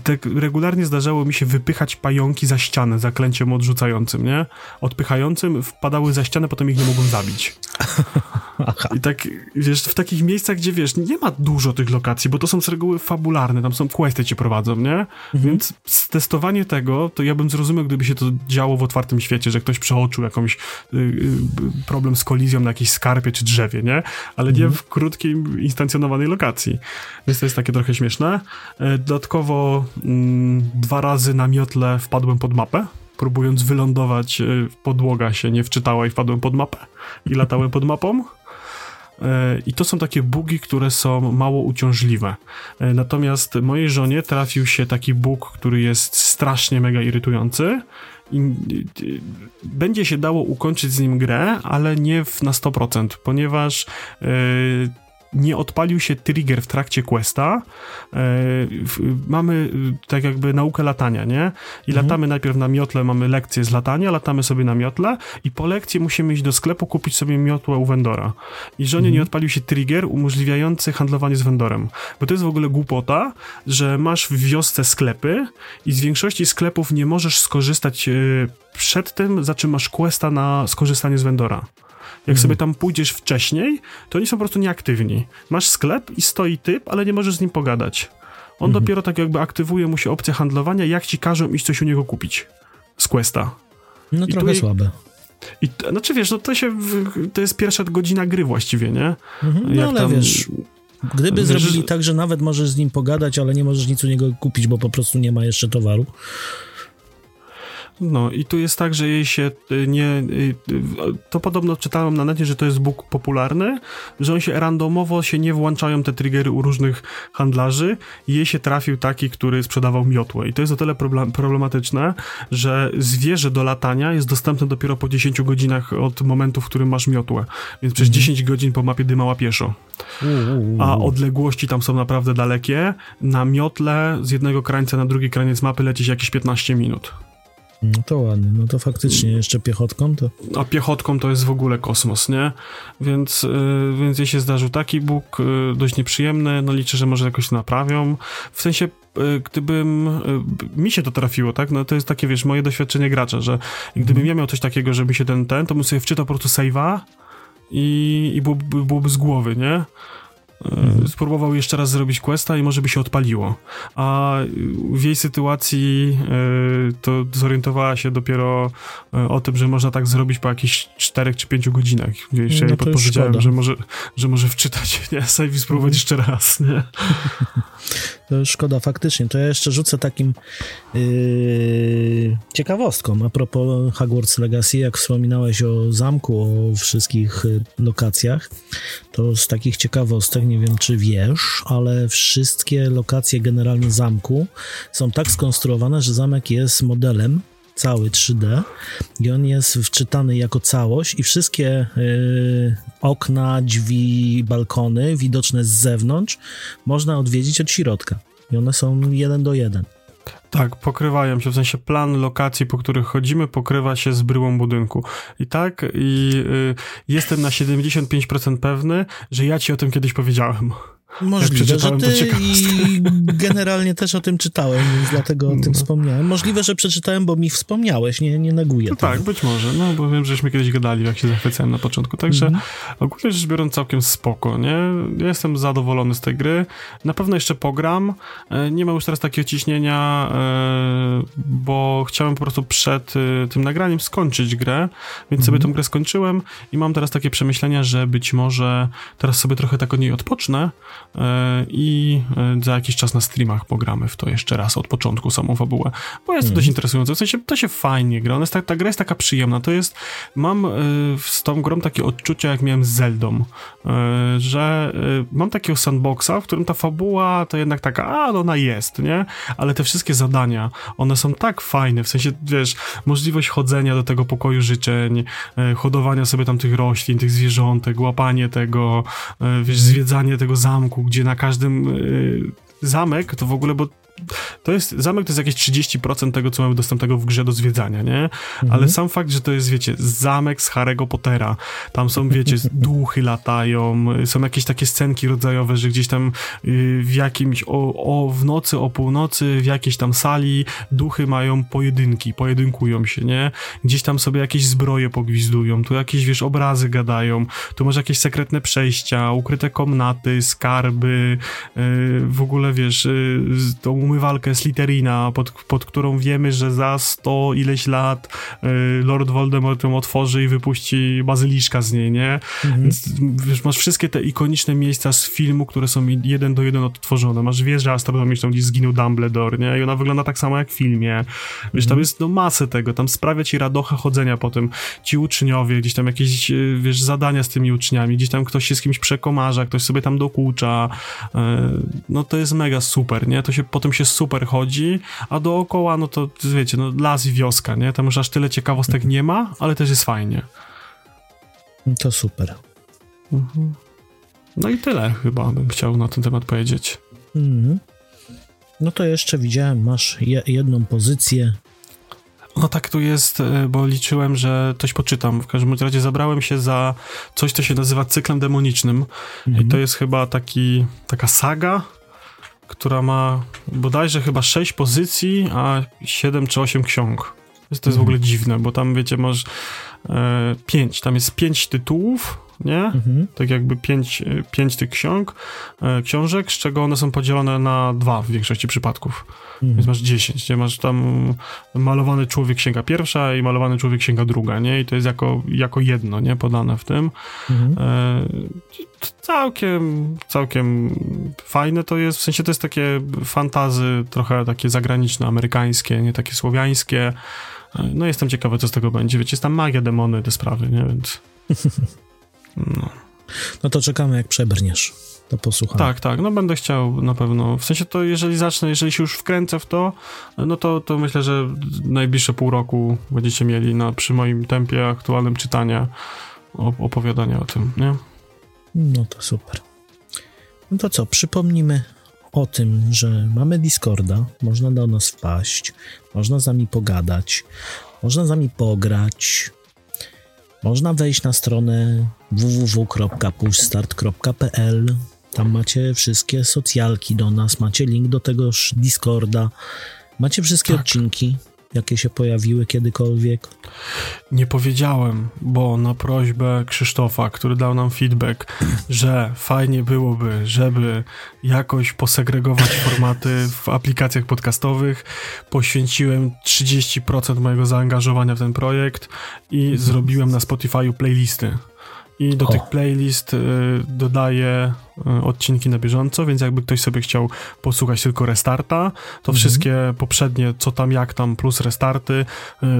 tak regularnie zdarzało mi się wypychać pająki za ścianę zaklęciem odrzucającym, nie? Odpychającym wpadały za ścianę, potem ich nie mogłem zabić. Aha. I tak, wiesz, w takich miejscach, gdzie, wiesz, nie ma dużo tych lokacji, bo to są z reguły fabularne, tam są questy cię prowadzą, nie? Więc testowanie tego, to ja bym zrozumiał, gdyby się to działo w otwartym świecie, że ktoś przeoczył jakąś y, y, problem z kolizją na jakiejś skarpie czy drzewie, nie? Ale nie w krótkiej, instancjonowanej lokacji. Więc to jest takie trochę śmieszne. E, Dodatkowo mm, dwa razy na miotle wpadłem pod mapę, próbując wylądować, y, podłoga się nie wczytała i wpadłem pod mapę i latałem pod mapą. E, I to są takie bugi, które są mało uciążliwe. E, Natomiast mojej żonie trafił się taki bóg, który jest strasznie mega irytujący. I będzie się dało ukończyć z nim grę, ale nie w, na 100%, ponieważ e, nie odpalił się trigger w trakcie questa. E, mamy y, tak jakby naukę latania, nie? I latamy najpierw na miotle, mamy lekcję z latania, latamy sobie na miotle i po lekcji musimy iść do sklepu, kupić sobie miotłę u vendora. I żonie nie odpalił się trigger umożliwiający handlowanie z vendorem. Bo to jest w ogóle głupota, że masz w wiosce sklepy i z większości sklepów nie możesz skorzystać y, przed tym, za czym masz questa na skorzystanie z vendora. Jak sobie tam pójdziesz wcześniej, to oni są po prostu nieaktywni. Masz sklep i stoi typ, ale nie możesz z nim pogadać. On dopiero tak jakby aktywuje mu się opcja handlowania, jak ci każą iść coś u niego kupić z questa. No I trochę tu je- słabe. I t- znaczy wiesz, no to się, to jest pierwsza godzina gry właściwie, nie? Mhm. No Jak ale tam- wiesz, gdyby wiesz, zrobili tak, że nawet możesz z nim pogadać, ale nie możesz nic u niego kupić, bo po prostu nie ma jeszcze towaru. No i tu jest tak, że jej się y, nie... y, y, To podobno czytałem na necie, że to jest bóg popularny, że on się randomowo się nie włączają te triggery u różnych handlarzy i jej się trafił taki, który sprzedawał miotłę. I to jest o tyle problem- problematyczne, że zwierzę do latania jest dostępne dopiero po 10 godzinach od momentu, w którym masz miotłę. Więc przez 10 godzin po mapie dymała pieszo. A odległości tam są naprawdę dalekie. Na miotle z jednego krańca na drugi kraniec mapy lecieć jakieś 15 minut. No to ładnie, no to faktycznie jeszcze piechotką to... A piechotką to jest w ogóle kosmos, nie? Więc, y, więc jeśli się zdarzył taki bóg, y, dość nieprzyjemny, no liczę, że może jakoś to naprawią. W sensie, y, gdybym... Y, mi się to trafiło, tak? No to jest takie, wiesz, moje doświadczenie gracza, że gdybym mhm. ja miał coś takiego, żeby się ten, ten, to bym sobie wczytał po prostu save'a i, i byłoby, byłoby z głowy, nie? Mhm. Spróbował jeszcze raz zrobić questa i może by się odpaliło. A w jej sytuacji e, to zorientowała się dopiero e, o tym, że można tak zrobić po jakichś 4 czy 5 godzinach. Jeszcze no jej podpowiedziałem, że może, że może wczytać, nie? Save i spróbować mhm. jeszcze raz, nie? Szkoda faktycznie. To ja jeszcze rzucę takim yy, ciekawostką a propos Hogwarts Legacy, jak wspominałeś o zamku, o wszystkich y, lokacjach, to z takich ciekawostek, nie wiem czy wiesz, ale wszystkie lokacje generalnie zamku są tak skonstruowane, że zamek jest modelem cały 3D i on jest wczytany jako całość i wszystkie y, okna, drzwi, balkony widoczne z zewnątrz można odwiedzić od środka i one są jeden do jeden. Tak, pokrywają się, w sensie plan lokacji, po których chodzimy, pokrywa się z bryłą budynku. I tak, i y, jestem na 75% pewny, że ja ci o tym kiedyś powiedziałem. Możliwe, że ty i generalnie też o tym czytałem, więc dlatego o tym no. wspomniałem. Możliwe, że przeczytałem, bo mi wspomniałeś, nie, nie neguję no Tak, być może, no bo wiem, żeśmy kiedyś gadali, jak się zachwycałem na początku, także mm ogólnie rzecz biorąc całkiem spoko, nie? Ja jestem zadowolony z tej gry. Na pewno jeszcze pogram. E, nie ma już teraz takiego ciśnienia, e, bo chciałem po prostu przed e, tym nagraniem skończyć grę, więc mm sobie mhm. tą grę skończyłem i mam teraz takie przemyślenia, że być może teraz sobie trochę tak od niej odpocznę, i e, za jakiś czas na streamach pogramy w to jeszcze raz od początku samą fabułę, bo jest to mm. dość interesujące, w sensie to się fajnie gra, jest tak, ta gra jest taka przyjemna, to jest, mam e, z tą grą takie odczucia jak miałem z Zeldą, że mam takiego sandboxa, w którym ta fabuła to jednak taka, a no ona jest, nie? Ale te wszystkie zadania, one są tak fajne, w sensie, wiesz, możliwość chodzenia do tego pokoju życzeń, hodowania sobie tam tych roślin, tych zwierzątek, łapanie tego, wiesz, zwiedzanie tego zamku, gdzie na każdym y, zamek to w ogóle, bo to jest, zamek to jest jakieś 30% tego, co mamy dostępnego w grze do zwiedzania, nie? Mhm. Ale sam fakt, że to jest, wiecie, zamek z Harry'ego Pottera, tam są, wiecie, duchy latają, są jakieś takie scenki rodzajowe, że gdzieś tam y, w jakimś, o, o, w nocy, o północy, w jakiejś tam sali duchy mają pojedynki, pojedynkują się, nie? Gdzieś tam sobie jakieś zbroje pogwizdują, tu jakieś, wiesz, obrazy gadają, tu masz jakieś sekretne przejścia, ukryte komnaty, skarby, yy, w ogóle, wiesz, yy, tą umywalkę Slytherina, pod, pod którą wiemy, że za sto ileś lat y, Lord Voldemort ją otworzy i wypuści bazyliszka z niej, nie? Mhm. Więc wiesz, masz wszystkie te ikoniczne miejsca z filmu, które są jeden do jeden odtworzone. Masz wieżę astronomiczną, gdzie zginął Dumbledore, nie? I ona wygląda tak samo jak w filmie. Wiesz, mhm. tam jest no masę tego, tam sprawia ci radochę chodzenia po tym. Ci uczniowie, gdzieś tam jakieś, y, wiesz, zadania z tymi uczniami, gdzieś tam ktoś się z kimś przekomarza, ktoś sobie tam dokucza. Y, no to jest mega super, nie? To się potem się super chodzi, a dookoła, no to wiecie, no las i wioska, nie? Tam już aż tyle ciekawostek nie ma, ale też jest fajnie. To super. Mhm. No i tyle chyba bym chciał na ten temat powiedzieć. Mhm. No to jeszcze widziałem, masz je, jedną pozycję. No tak tu jest, e, bo liczyłem, że coś poczytam. W każdym razie zabrałem się za coś, co się nazywa cyklem demonicznym. Mhm. I to jest chyba taki, taka saga, która ma bodajże chyba 6 pozycji, a 7 czy 8 ksiąg. To jest, to jest w ogóle dziwne, bo tam wiecie, masz e, 5, tam jest 5 tytułów, nie? Mhm. Tak jakby 5, 5 e, tych ksiąg, e, książek, z czego one są podzielone na dwa w większości przypadków. Mhm. Więc masz 10, nie? Masz tam malowany człowiek księga pierwsza i malowany człowiek księga druga, nie? I to jest jako, jako jedno, nie? Podane w tym. Mhm. E, całkiem, całkiem fajne to jest, w sensie to jest takie fantazy trochę takie zagraniczne, amerykańskie, nie takie słowiańskie. E, no jestem ciekawy, co z tego będzie. Wiecie, jest tam magia, demony, te sprawy, nie? Więc... No. no to czekamy, jak przebrniesz to posłucham. Tak, tak, no będę chciał na pewno. W sensie to, jeżeli zacznę, jeżeli się już wkręcę w to, no to, to myślę, że najbliższe pół roku będziecie mieli na, przy moim tempie aktualnym czytania opowiadania o tym, nie? No to super. No to co, przypomnimy o tym, że mamy Discorda, można do nas wpaść, można z nami pogadać, można z nami pograć, można wejść na stronę www.pushstart.pl. Tam macie wszystkie socjalki do nas, macie link do tegoż Discorda, macie wszystkie Tak. odcinki, jakie się pojawiły kiedykolwiek. Nie powiedziałem, bo na prośbę Krzysztofa, który dał nam feedback, że fajnie byłoby, żeby jakoś posegregować formaty w aplikacjach podcastowych, poświęciłem 30% mojego zaangażowania w ten projekt i zrobiłem na Spotify'u playlisty. I do O. tych playlist y, dodaję y, odcinki na bieżąco, więc jakby ktoś sobie chciał posłuchać tylko restarta, to wszystkie poprzednie, co tam, jak tam, plus restarty y,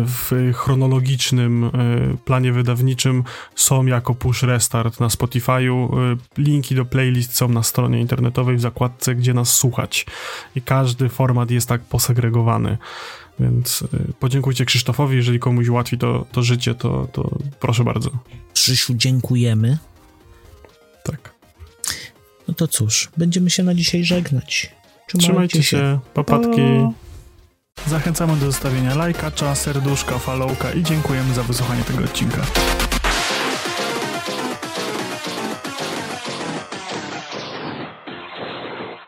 w chronologicznym y, planie wydawniczym są jako push restart na Spotify'u. Y, Linki do playlist są na stronie internetowej w zakładce, gdzie nas słuchać. I każdy format jest tak posegregowany. Więc y, podziękujcie Krzysztofowi, jeżeli komuś ułatwi to, to życie, to, to proszę bardzo. Krzysiu, dziękujemy. Tak. No to cóż, będziemy się na dzisiaj żegnać. Trzymajcie się, papatki. Zachęcamy do zostawienia lajka, serduszka, followka i dziękujemy za wysłuchanie tego odcinka.